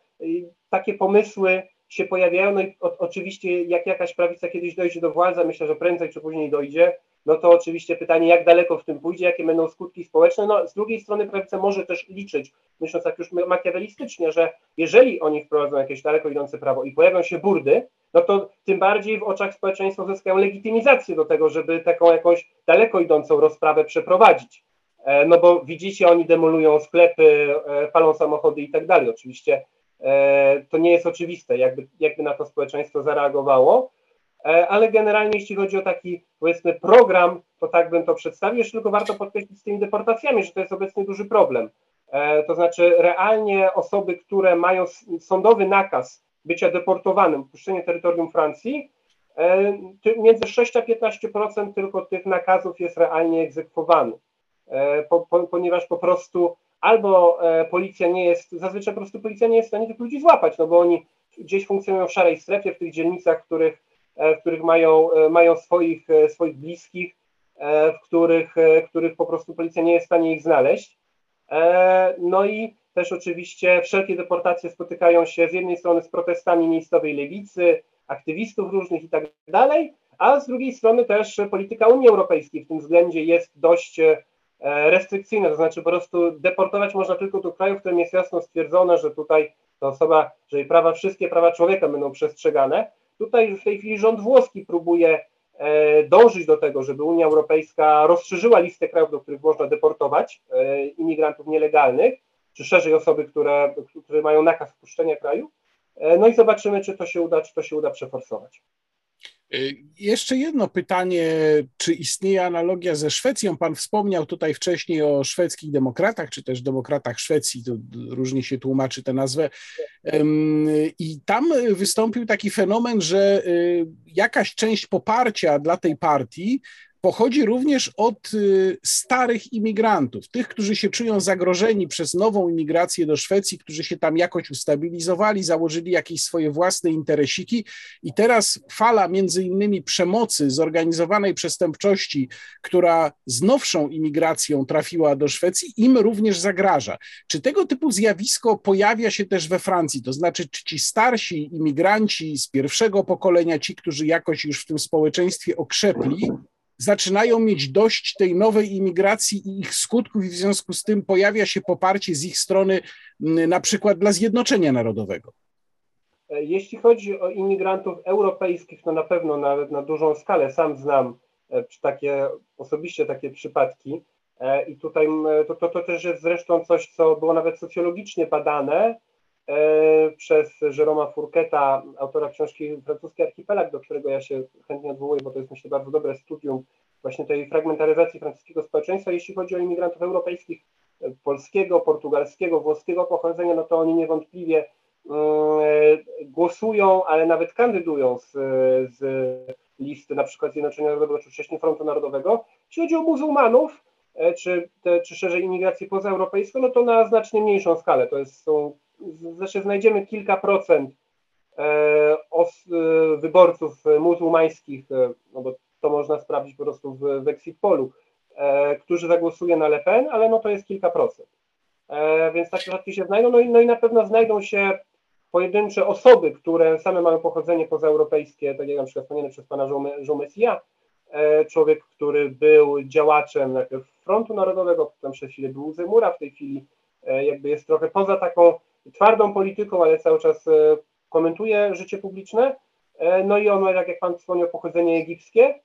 takie pomysły się pojawiają, no i o, oczywiście jak jakaś prawica kiedyś dojdzie do władzy, myślę, że prędzej czy później dojdzie, no to oczywiście pytanie, jak daleko w tym pójdzie, jakie będą skutki społeczne. No, z drugiej strony prawica może też liczyć, myśląc tak już makiawelistycznie, że jeżeli oni wprowadzą jakieś daleko idące prawo i pojawią się burdy, no to tym bardziej w oczach społeczeństwa zyskają legitymizację do tego, żeby taką jakąś daleko idącą rozprawę przeprowadzić. E, no bo widzicie, oni demolują sklepy, e, palą samochody i tak dalej. Oczywiście to nie jest oczywiste, jakby, jakby na to społeczeństwo zareagowało, ale generalnie jeśli chodzi o taki powiedzmy program, to tak bym to przedstawił. Jeszcze tylko warto podkreślić z tymi deportacjami, że to jest obecnie duży problem. To znaczy realnie osoby, które mają sądowy nakaz bycia deportowanym, opuszczenie terytorium Francji, między 6 a 15% tylko tych nakazów jest realnie egzekwowanych. E, po, po, ponieważ po prostu albo e, policja nie jest, zazwyczaj po prostu policja nie jest w stanie tych ludzi złapać, no bo oni gdzieś funkcjonują w szarej strefie, w tych dzielnicach, w których, e, w których mają, mają swoich, swoich bliskich, w których, których po prostu policja nie jest w stanie ich znaleźć. No i też oczywiście wszelkie deportacje spotykają się z jednej strony z protestami miejscowej lewicy, aktywistów różnych i tak dalej, a z drugiej strony też polityka Unii Europejskiej w tym względzie jest dość E, restrykcyjne, to znaczy po prostu deportować można tylko do krajów, w którym jest jasno stwierdzone, że tutaj ta osoba, że jej prawa, wszystkie prawa człowieka będą przestrzegane. Tutaj w tej chwili rząd włoski próbuje e, dążyć do tego, żeby Unia Europejska rozszerzyła listę krajów, do których można deportować e, imigrantów nielegalnych, czy szerzej osoby, które, które mają nakaz wpuszczenia kraju. No i zobaczymy, czy to się uda, czy to się uda przeforsować. Y, jeszcze jedno pytanie, czy istnieje analogia ze Szwecją? Pan wspomniał tutaj wcześniej o szwedzkich demokratach, czy też demokratach Szwecji, to różnie się tłumaczy tę nazwę. I tam wystąpił taki fenomen, że y, jakaś część poparcia dla tej partii pochodzi również od y, starych imigrantów, tych, którzy się czują zagrożeni przez nową imigrację do Szwecji, którzy się tam jakoś ustabilizowali, założyli jakieś swoje własne interesiki i teraz fala między innymi przemocy, zorganizowanej przestępczości, która z nowszą imigracją trafiła do Szwecji, im również zagraża. Czy tego typu zjawisko pojawia się też we Francji? To znaczy, czy ci starsi imigranci z pierwszego pokolenia, ci, którzy jakoś już w tym społeczeństwie okrzepli, zaczynają mieć dość tej nowej imigracji i ich skutków, i w związku z tym pojawia się poparcie z ich strony, na przykład dla Zjednoczenia Narodowego. Jeśli chodzi o imigrantów europejskich, to na pewno nawet na dużą skalę sam znam e, takie osobiście takie przypadki. E, I tutaj to, to, to też jest zresztą coś, co było nawet socjologicznie badane, przez Jeroma Fourqueta, autora książki Francuski Archipelag, do którego ja się chętnie odwołuję, bo to jest myślę bardzo dobre studium właśnie tej fragmentaryzacji francuskiego społeczeństwa. Jeśli chodzi o imigrantów europejskich e, polskiego, portugalskiego, włoskiego pochodzenia, no to oni niewątpliwie mm, głosują, ale nawet kandydują z, z listy na przykład Zjednoczenia Narodowego czy wcześniej Frontu Narodowego. Jeśli chodzi o muzułmanów, e, czy, te, czy szerzej imigrację pozaeuropejską, no to na znacznie mniejszą skalę. To jest, są, znaczy znajdziemy kilka procent e, os, e, wyborców muzułmańskich, no bo to można sprawdzić po prostu w, w exit polu, którzy zagłosują na Le Pen, ale no to jest kilka procent. Więc takie rzadkie się znajdą, no i, no i na pewno znajdą się pojedyncze osoby, które same mają pochodzenie pozaeuropejskie, tak jak na przykład wspomniany przez pana Jean Messia, e, człowiek, który był działaczem najpierw Frontu Narodowego, potem przez chwilę był Zemura, w tej chwili e, jakby jest trochę poza taką twardą polityką, ale cały czas e, komentuje życie publiczne. No i on ma, jak, pan wspomniał, pochodzenie egipskie.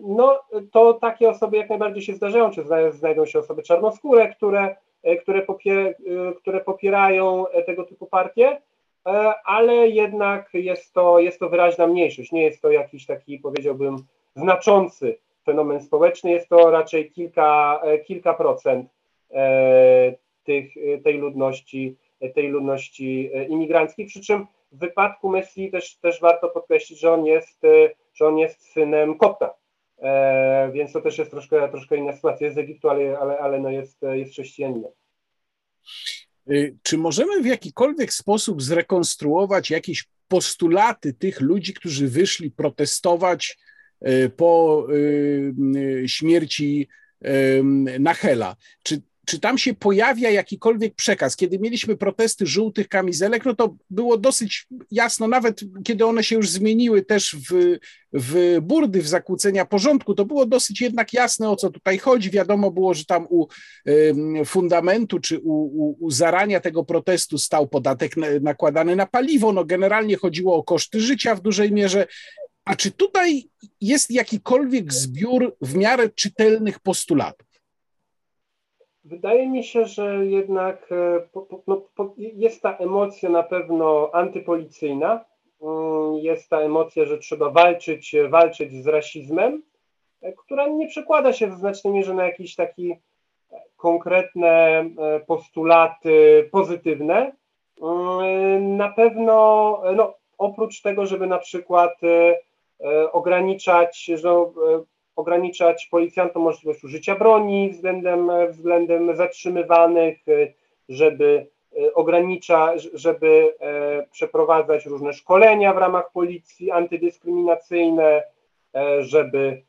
No to takie osoby jak najbardziej się zdarzają, czy znajdą się osoby czarnoskóre, które E, które, popier e, które popierają e, tego typu partie, ale jednak jest to, jest to wyraźna mniejszość. Nie jest to jakiś taki, powiedziałbym, znaczący fenomen społeczny, jest to raczej kilka, kilka procent tych, tej ludności, tej ludności imigranckiej, przy czym w wypadku Messi też, też warto podkreślić, że on jest, że on jest synem Kopta, E, więc to też jest troszkę, troszkę inna sytuacja. Jest z Egiptu, ale, ale, ale no jest, jest chrześcijaninem. Y, czy możemy w jakikolwiek sposób zrekonstruować jakieś postulaty tych ludzi, którzy wyszli protestować y, po y, śmierci Nachela? Czy czy tam się pojawia jakikolwiek przekaz? Kiedy mieliśmy protesty żółtych kamizelek, no to było dosyć jasno, nawet kiedy one się już zmieniły też w, w burdy, w zakłócenia porządku, to było dosyć jednak jasne, o co tutaj chodzi. Wiadomo było, że tam u fundamentu czy u, u, u zarania tego protestu stał podatek nakładany na paliwo. No generalnie chodziło o koszty życia w dużej mierze. A czy tutaj jest jakikolwiek zbiór w miarę czytelnych postulatów? Wydaje mi się, że jednak e, no, jest ta emocja na pewno antypolicyjna, mm, jest ta emocja, że trzeba walczyć, walczyć z rasizmem, e, która nie przekłada się w znacznej mierze na jakieś takie konkretne e, postulaty pozytywne. Mm, na pewno, no, oprócz tego, żeby na przykład ograniczać, że ograniczać policjantom możliwość użycia broni względem, względem zatrzymywanych, żeby e, ogranicza, żeby e, przeprowadzać różne szkolenia w ramach policji antydyskryminacyjne, e, żeby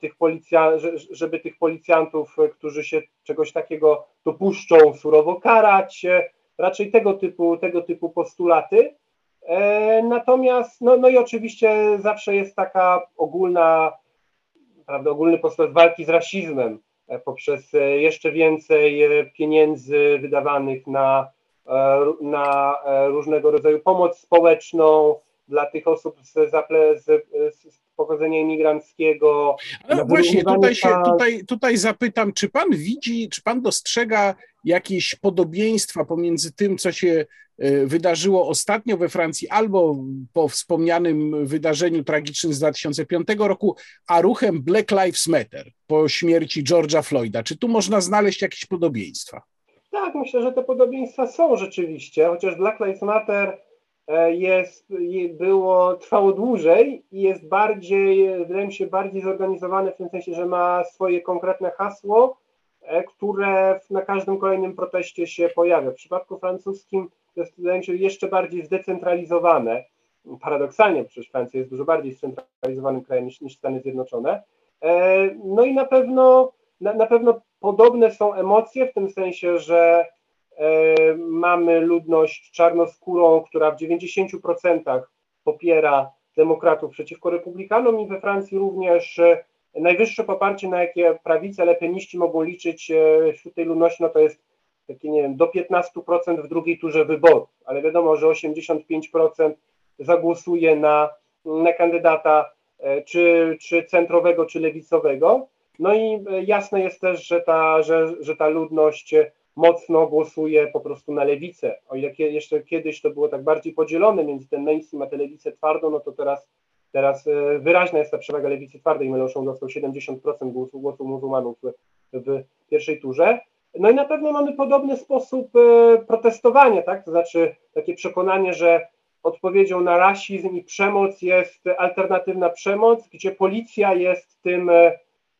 tych, policja, żeby tych policjantów, którzy się czegoś takiego dopuszczą, surowo karać, raczej tego typu, tego typu postulaty. Natomiast, no, no i oczywiście zawsze jest taka ogólna prawda, ogólny postulat walki z rasizmem e, poprzez e, jeszcze więcej e, pieniędzy wydawanych na, na różnego rodzaju pomoc społeczną dla tych osób z, z, z pochodzenia imigranckiego. No właśnie, tutaj, się, tutaj, tutaj zapytam, czy pan widzi, czy pan dostrzega jakieś podobieństwa pomiędzy tym, co się wydarzyło ostatnio we Francji, albo po wspomnianym wydarzeniu tragicznym z 2005 roku, a ruchem Black Lives Matter po śmierci George'a Floyda. Czy tu można znaleźć jakieś podobieństwa? Tak, myślę, że te podobieństwa są rzeczywiście, chociaż Black Lives Matter e, jest, było, trwało dłużej i jest bardziej, wydaje mi się, bardziej zorganizowane w tym sensie, że ma swoje konkretne hasło, E, które na każdym kolejnym proteście się pojawia. W przypadku francuskim to jest, wydaje mi się, jeszcze bardziej zdecentralizowane. Paradoksalnie, przecież Francja jest dużo bardziej scentralizowanym krajem niż, niż Stany Zjednoczone. E, no i na pewno, na, na pewno podobne są emocje w tym sensie, że e, mamy ludność czarnoskórą, która w 90% popiera demokratów przeciwko republikanom i we Francji również Najwyższe poparcie, na jakie prawice, lepeniści mogą liczyć e, wśród tej ludności, no to jest takie, nie wiem, do 15% w drugiej turze wyborów, ale wiadomo, że 85% zagłosuje na, na kandydata e, czy, czy centrowego, czy lewicowego. No i e, jasne jest też, że ta, że, że ta ludność mocno głosuje po prostu na lewicę. O ile jeszcze kiedyś to było tak bardziej podzielone między ten mainstream a tę lewicę twardą, no to teraz Teraz e, wyraźna jest ta przewaga lewicy twardej. Mélenchon dostał 70% głosów, głosów muzułmanów w pierwszej turze. No i na pewno mamy podobny sposób e, protestowania, tak? To znaczy takie przekonanie, że odpowiedzią na rasizm i przemoc jest alternatywna przemoc, gdzie policja jest tym,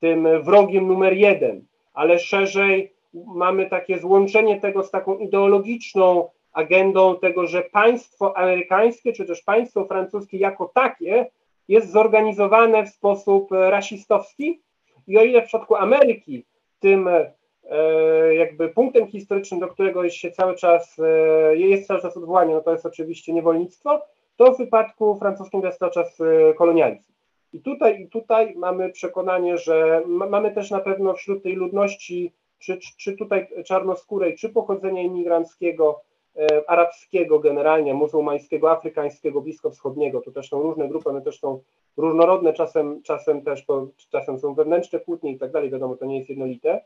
tym wrogiem numer jeden, ale szerzej mamy takie złączenie tego z taką ideologiczną agendą tego, że państwo amerykańskie czy też państwo francuskie jako takie jest zorganizowane w sposób rasistowski i o ile w przypadku Ameryki tym e, jakby punktem historycznym, do którego się cały czas, e, jest cały czas odwołanie, no to jest oczywiście niewolnictwo, to w wypadku francuskim jest cały czas e, kolonializm. I tutaj, i tutaj mamy przekonanie, że mamy też na pewno wśród tej ludności, czy, czy tutaj czarnoskórej, czy pochodzenia imigranckiego, e, arabskiego generalnie, muzułmańskiego, afrykańskiego, bliskowschodniego, to też są różne grupy, one też są różnorodne, czasem, czasem też czasem są wewnętrzne kłótnie i tak dalej, wiadomo, to nie jest jednolite.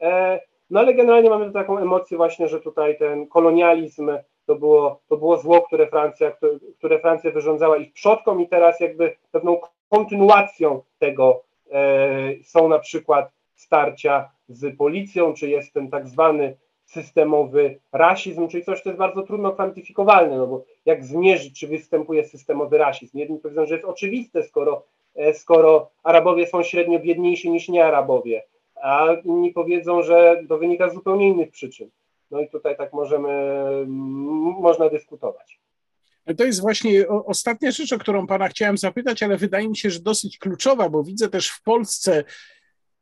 E, no ale generalnie mamy taką emocję właśnie, że tutaj ten kolonializm to było, to było zło, które Francja, które, Francja wyrządzała ich przodkom i teraz jakby pewną kontynuacją tego e, są na przykład starcia z policją, czy jest ten tak zwany systemowy rasizm, czyli coś, co jest bardzo trudno kwantyfikowalne, no bo jak zmierzyć, czy występuje systemowy rasizm? Jedni powiedzą, że jest oczywiste, skoro, e, skoro Arabowie są średnio biedniejsi niż nie Arabowie, a inni powiedzą, że to wynika z zupełnie innych przyczyn. No i tutaj tak możemy, można dyskutować. To jest właśnie ostatnia rzecz, o którą pana chciałem zapytać, ale wydaje mi się, że dosyć kluczowa, bo widzę też w Polsce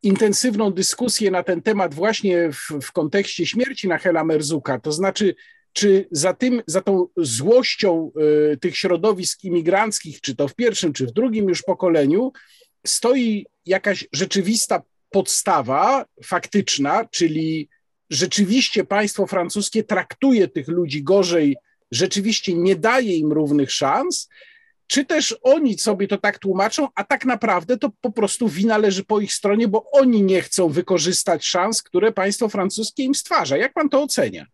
intensywną dyskusję na ten temat właśnie w, w kontekście śmierci Nachela Merzuka. To znaczy, czy za, tym, za tą złością y, tych środowisk imigranckich, czy to w pierwszym, czy w drugim już pokoleniu, stoi jakaś rzeczywista podstawa faktyczna, czyli rzeczywiście państwo francuskie traktuje tych ludzi gorzej, rzeczywiście nie daje im równych szans, czy też oni sobie to tak tłumaczą, a tak naprawdę to po prostu wina leży po ich stronie, bo oni nie chcą wykorzystać szans, które państwo francuskie im stwarza. Jak pan to ocenia?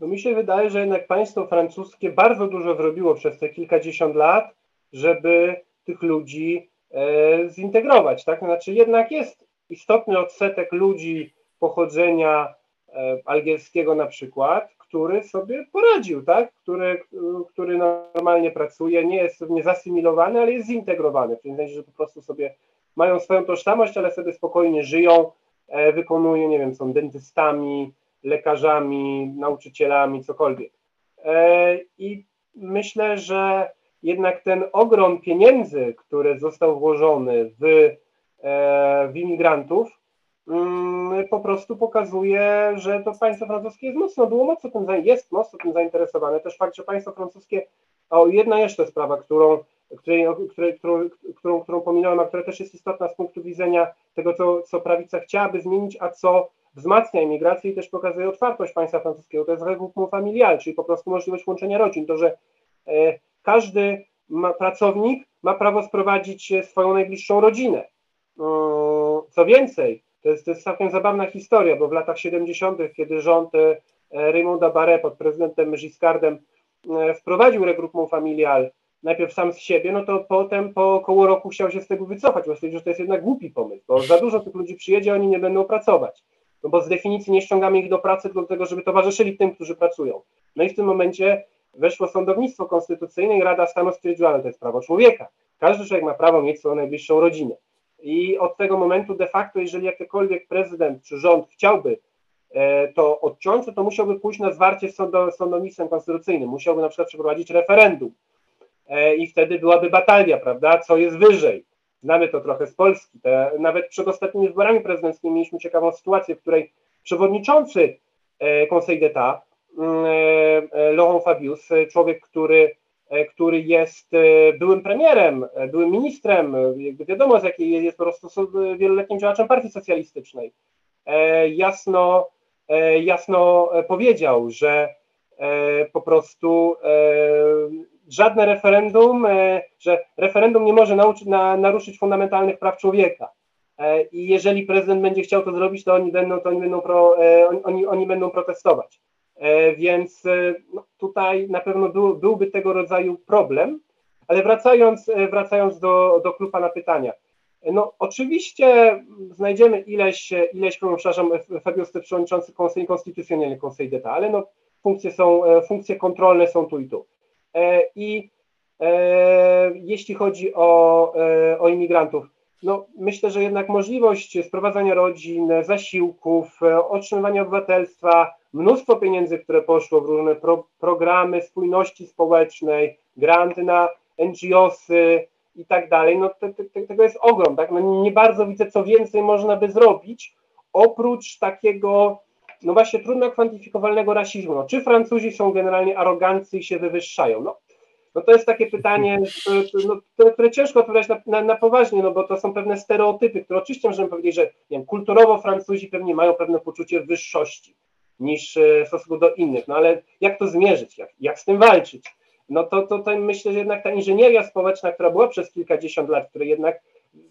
No mi się wydaje, że jednak państwo francuskie bardzo dużo zrobiło przez te kilkadziesiąt lat, żeby tych ludzi e, zintegrować. Tak? Znaczy jednak jest istotny odsetek ludzi pochodzenia e, algierskiego na przykład, który sobie poradził, tak? który, który normalnie pracuje, nie jest niezasymilowany, ale jest zintegrowany, w tym sensie, że po prostu sobie mają swoją tożsamość, ale sobie spokojnie żyją, e, wykonują, nie wiem, są dentystami, lekarzami, nauczycielami, cokolwiek. E, I myślę, że jednak ten ogrom pieniędzy, który został włożony w, w imigrantów, Mm, po prostu pokazuje, że to państwo francuskie jest mocno, było mocno tym, jest mocno tym zainteresowane. Też fakt, że państwo francuskie, o jedna jeszcze sprawa, którą, której, której, którą, którą, którą pominąłem, a która też jest istotna z punktu widzenia tego, co, co prawica chciałaby zmienić, a co wzmacnia imigrację i też pokazuje otwartość państwa francuskiego. To jest regroupement familial, czyli po prostu możliwość łączenia rodzin. To, że e, każdy ma, pracownik ma prawo sprowadzić swoją najbliższą rodzinę. Co więcej, to jest, to jest całkiem zabawna historia, bo w latach 70., kiedy rząd e, Raymonda Barre pod prezydentem Giscardem e, wprowadził regroupement familial, najpierw sam z siebie, no to potem po około roku chciał się z tego wycofać, bo stwierdził, że to jest jednak głupi pomysł, bo za dużo tych ludzi przyjedzie, oni nie będą pracować. No bo z definicji nie ściągamy ich do pracy do tego, żeby towarzyszyli tym, którzy pracują. No i w tym momencie weszło sądownictwo konstytucyjne i Rada Stanu stwierdziła, że to jest prawo człowieka. Każdy człowiek ma prawo mieć swoją najbliższą rodzinę. I od tego momentu de facto, jeżeli jakikolwiek prezydent czy rząd chciałby e, to odciąć, to musiałby pójść na zwarcie z sądownictwem konstytucyjnym, musiałby na przykład przeprowadzić referendum e, i wtedy byłaby batalia, prawda, co jest wyżej. Znamy to trochę z Polski. Te, nawet przed ostatnimi wyborami prezydenckimi mieliśmy ciekawą sytuację, w której przewodniczący e, Conseil d'État, mm, Laurent Fabius, człowiek, który który jest e, byłym premierem, e, byłym ministrem, jakby wiadomo z jakiej jest po prostu wieloletnim działaczem partii socjalistycznej, jasno, jasno powiedział, że po prostu żadne referendum, że referendum nie może nauczyć, na, naruszyć fundamentalnych praw człowieka. I jeżeli prezydent będzie chciał to zrobić, to oni będą, to oni będą, pro, oni, oni będą protestować. E, więc e, no, tutaj na pewno był, byłby tego rodzaju problem. Ale wracając, e, wracając do, do klupa na pytania. No oczywiście znajdziemy ileś, ileś przepraszam, Fabius przewodniczący Conseil Constytutionnel, Conseil d'État, ale no funkcje są, funkcje kontrolne są tu i tu. I jeśli chodzi o, o imigrantów, no, myślę, że jednak możliwość sprowadzania rodzin, zasiłków, otrzymywania obywatelstwa, mnóstwo pieniędzy, które poszło w różne pro, programy spójności społecznej, granty na NGOsy i tak dalej, no te, te, tego jest ogrom, tak? No, nie bardzo widzę, co więcej można by zrobić, oprócz takiego, no właśnie trudno kwantyfikowalnego rasizmu. No, czy Francuzi są generalnie arogancy i się wywyższają? No, no to jest takie pytanie, no, które ciężko odpowiadać na, na, na, poważnie, no bo to są pewne stereotypy, które oczywiście możemy powiedzieć, że nie wiem, kulturowo Francuzi pewnie mają pewne poczucie wyższości niż e, w stosunku do innych, no ale jak to zmierzyć, jak, jak z tym walczyć? No to, to, to myślę, że jednak ta inżynieria społeczna, która była przez kilkadziesiąt lat, które jednak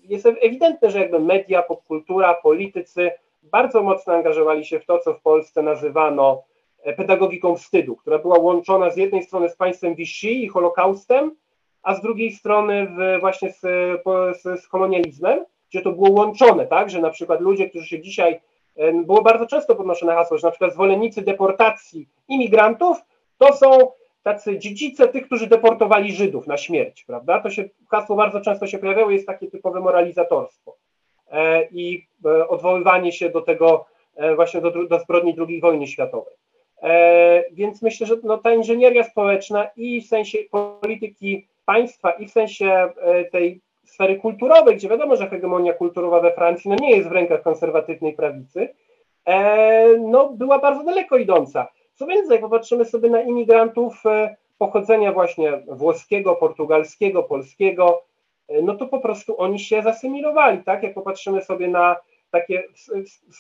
jest ewidentne, że jakby media, popkultura, politycy bardzo mocno angażowali się w to, co w Polsce nazywano e, pedagogiką wstydu, która była łączona z jednej strony z państwem Vichy i Holokaustem, a z drugiej strony w, właśnie z, z, z kolonializmem, gdzie to było łączone, tak, że na przykład ludzie, którzy się dzisiaj, e, było bardzo często podnoszone hasło, że na przykład zwolennicy deportacji imigrantów to są tacy dziedzice tych, którzy deportowali Żydów na śmierć, prawda? To się, hasło bardzo często się pojawiało, jest takie typowe moralizatorstwo e, i e, odwoływanie się do tego e, właśnie do, do zbrodni II wojny światowej. Więc myślę, że no, ta inżynieria społeczna i w sensie polityki państwa i w sensie tej sfery kulturowej, gdzie wiadomo, że hegemonia kulturowa we Francji no, nie jest w rękach konserwatywnej prawicy, e, no, była bardzo daleko idąca. Co więcej, popatrzymy sobie na imigrantów e, pochodzenia właśnie włoskiego, portugalskiego, polskiego, e, no to po prostu oni się zasymilowali, tak? Jak popatrzymy sobie na takie,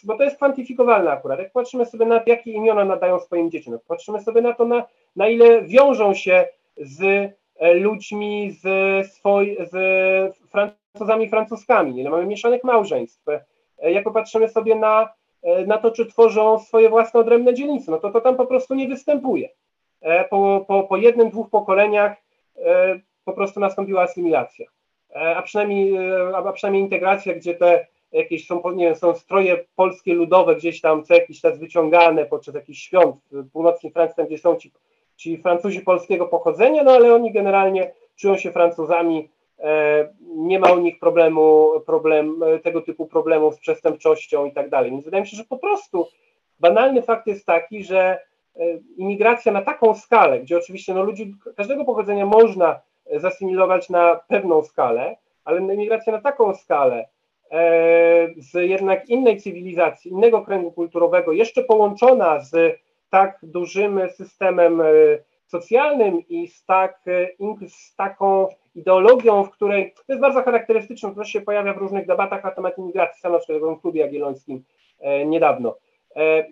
bo to jest kwantyfikowalne akurat, jak patrzymy sobie na jakie imiona nadają swoim dzieciom, jak patrzymy sobie na to, na, na ile wiążą się z ludźmi, z, swoj, z Francuzami, Francuskami, ile mamy mieszanych małżeństw, jak popatrzymy sobie na E, na to, czy tworzą swoje własne odrębne dzielnice. No to to tam po prostu nie występuje. E, po, po, po jednym, dwóch pokoleniach e, po prostu nastąpiła asymilacja. A przynajmniej, a przynajmniej integracja, gdzie te jakieś są, nie wiem, są stroje polskie ludowe gdzieś tam co jakiś czas wyciągane podczas jakichś świąt w północnej Francji, tam gdzie są ci, ci Francuzi polskiego pochodzenia, no ale oni generalnie czują się Francuzami E, nie ma u nich problemu, problem, e, tego typu problemów z przestępczością i tak dalej. Więc wydaje mi się, że po prostu banalny fakt jest taki, że e, imigracja na taką skalę, gdzie oczywiście no, ludzi każdego pochodzenia można zasymilować na pewną skalę, ale imigracja na taką skalę z jednak innej cywilizacji, innego kręgu kulturowego, jeszcze połączona z tak dużym systemem socjalnym i z, tak, z taką ideologią, w której, to jest bardzo charakterystyczne, to się pojawia w różnych debatach na temat imigracji, sam na przykład w klubie jagiellońskim e, niedawno, e,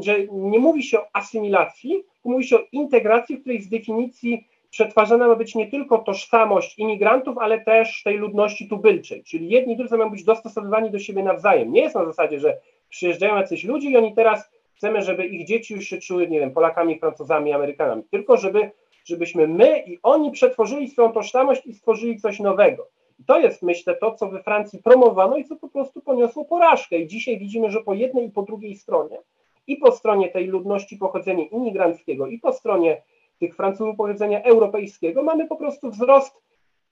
że nie mówi się o asymilacji, mówi się o integracji, w której z definicji przetwarzana ma być nie tylko tożsamość imigrantów, ale też tej ludności tubylczej, czyli jedni i drudzy mają być dostosowywani do siebie nawzajem. Nie jest na zasadzie, że przyjeżdżają jacyś ludzie i oni teraz chcemy, żeby ich dzieci już się czuły, nie wiem, Polakami, Francuzami, Amerykanami, tylko żeby żebyśmy my i oni przetworzyli swoją tożsamość i stworzyli coś nowego. I to jest, myślę, to, co we Francji promowano i co po prostu poniosło porażkę. I dzisiaj widzimy, że po jednej i po drugiej stronie, i po stronie tej ludności pochodzenia imigranckiego, i po stronie tych Francuzów pochodzenia europejskiego, mamy po prostu wzrost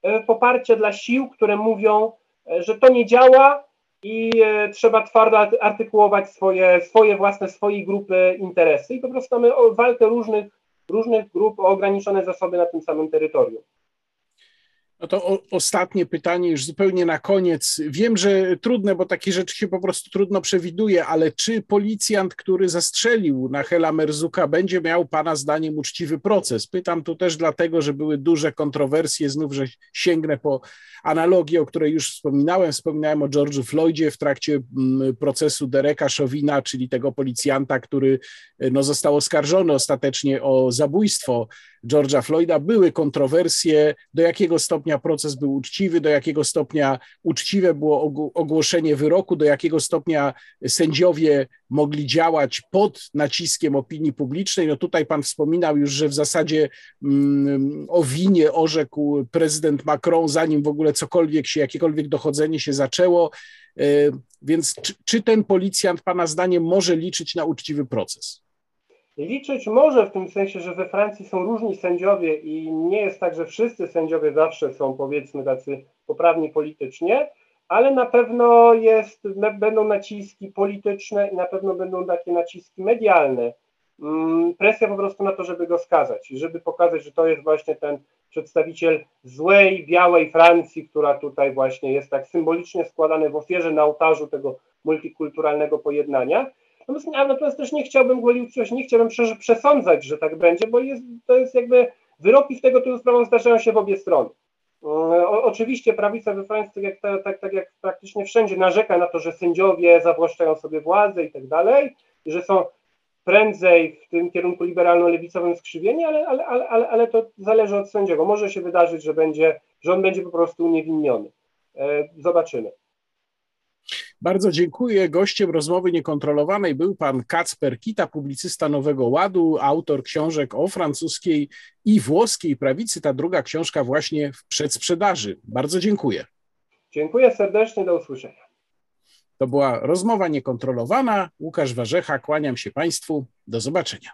e, poparcia dla sił, które mówią, e, że to nie działa i e, trzeba twardo artykułować swoje, swoje własne, swojej grupy interesy. I po prostu mamy walkę różnych różnych grup o ograniczone zasoby na tym samym terytorium. No to o, ostatnie pytanie, już zupełnie na koniec. Wiem, że trudne, bo takie rzeczy się po prostu trudno przewiduje, ale czy policjant, który zastrzelił na Hela Merzuka, będzie miał Pana zdaniem uczciwy proces? Pytam tu też dlatego, że były duże kontrowersje, znów, że sięgnę po analogię, o której już wspominałem. Wspominałem o George'u Floydzie w trakcie mm, procesu Dereka Chauvina, czyli tego policjanta, który no, został oskarżony ostatecznie o zabójstwo George'a Floyda. Były kontrowersje, do jakiego stopnia proces był uczciwy, do jakiego stopnia uczciwe było ogłoszenie wyroku, do jakiego stopnia sędziowie mogli działać pod naciskiem opinii publicznej. No tutaj pan wspominał już, że w zasadzie mm, o winie orzekł prezydent Macron, zanim w ogóle cokolwiek się, jakiekolwiek dochodzenie się zaczęło. E, więc czy, czy ten policjant, pana zdaniem, może liczyć na uczciwy proces? Liczyć może w tym sensie, że we Francji są różni sędziowie i nie jest tak, że wszyscy sędziowie zawsze są powiedzmy tacy poprawni politycznie, ale na pewno jest, będą naciski polityczne i na pewno będą takie naciski medialne. Mm, presja po prostu na to, żeby go skazać, żeby pokazać, że to jest właśnie ten przedstawiciel złej, białej Francji, która tutaj właśnie jest tak symbolicznie składany w ofierze na ołtarzu tego multikulturalnego pojednania. Natomiast też nie chciałbym gwolić coś, nie chciałbym przesądzać, że tak będzie, bo jest, to jest jakby wyroki w tego typu sprawach zdarzają się w obie strony. O, oczywiście prawica we Francji, tak jak, tak, tak jak praktycznie wszędzie, narzeka na to, że sędziowie zawłaszczają sobie władzę i tak dalej, że są prędzej w tym kierunku liberalno-lewicowym skrzywieni, ale, ale, ale, ale, to zależy od sędziego. Może się wydarzyć, że, będzie, że on będzie po prostu uniewinniony. E, zobaczymy. Bardzo dziękuję. Gościem rozmowy niekontrolowanej był pan Kacper Kita, publicysta Nowego Ładu, autor książek o francuskiej i włoskiej prawicy. Ta druga książka właśnie w przedsprzedaży. Bardzo dziękuję. Dziękuję serdecznie, do usłyszenia. To była rozmowa niekontrolowana. Łukasz Warzecha, kłaniam się Państwu. Do zobaczenia.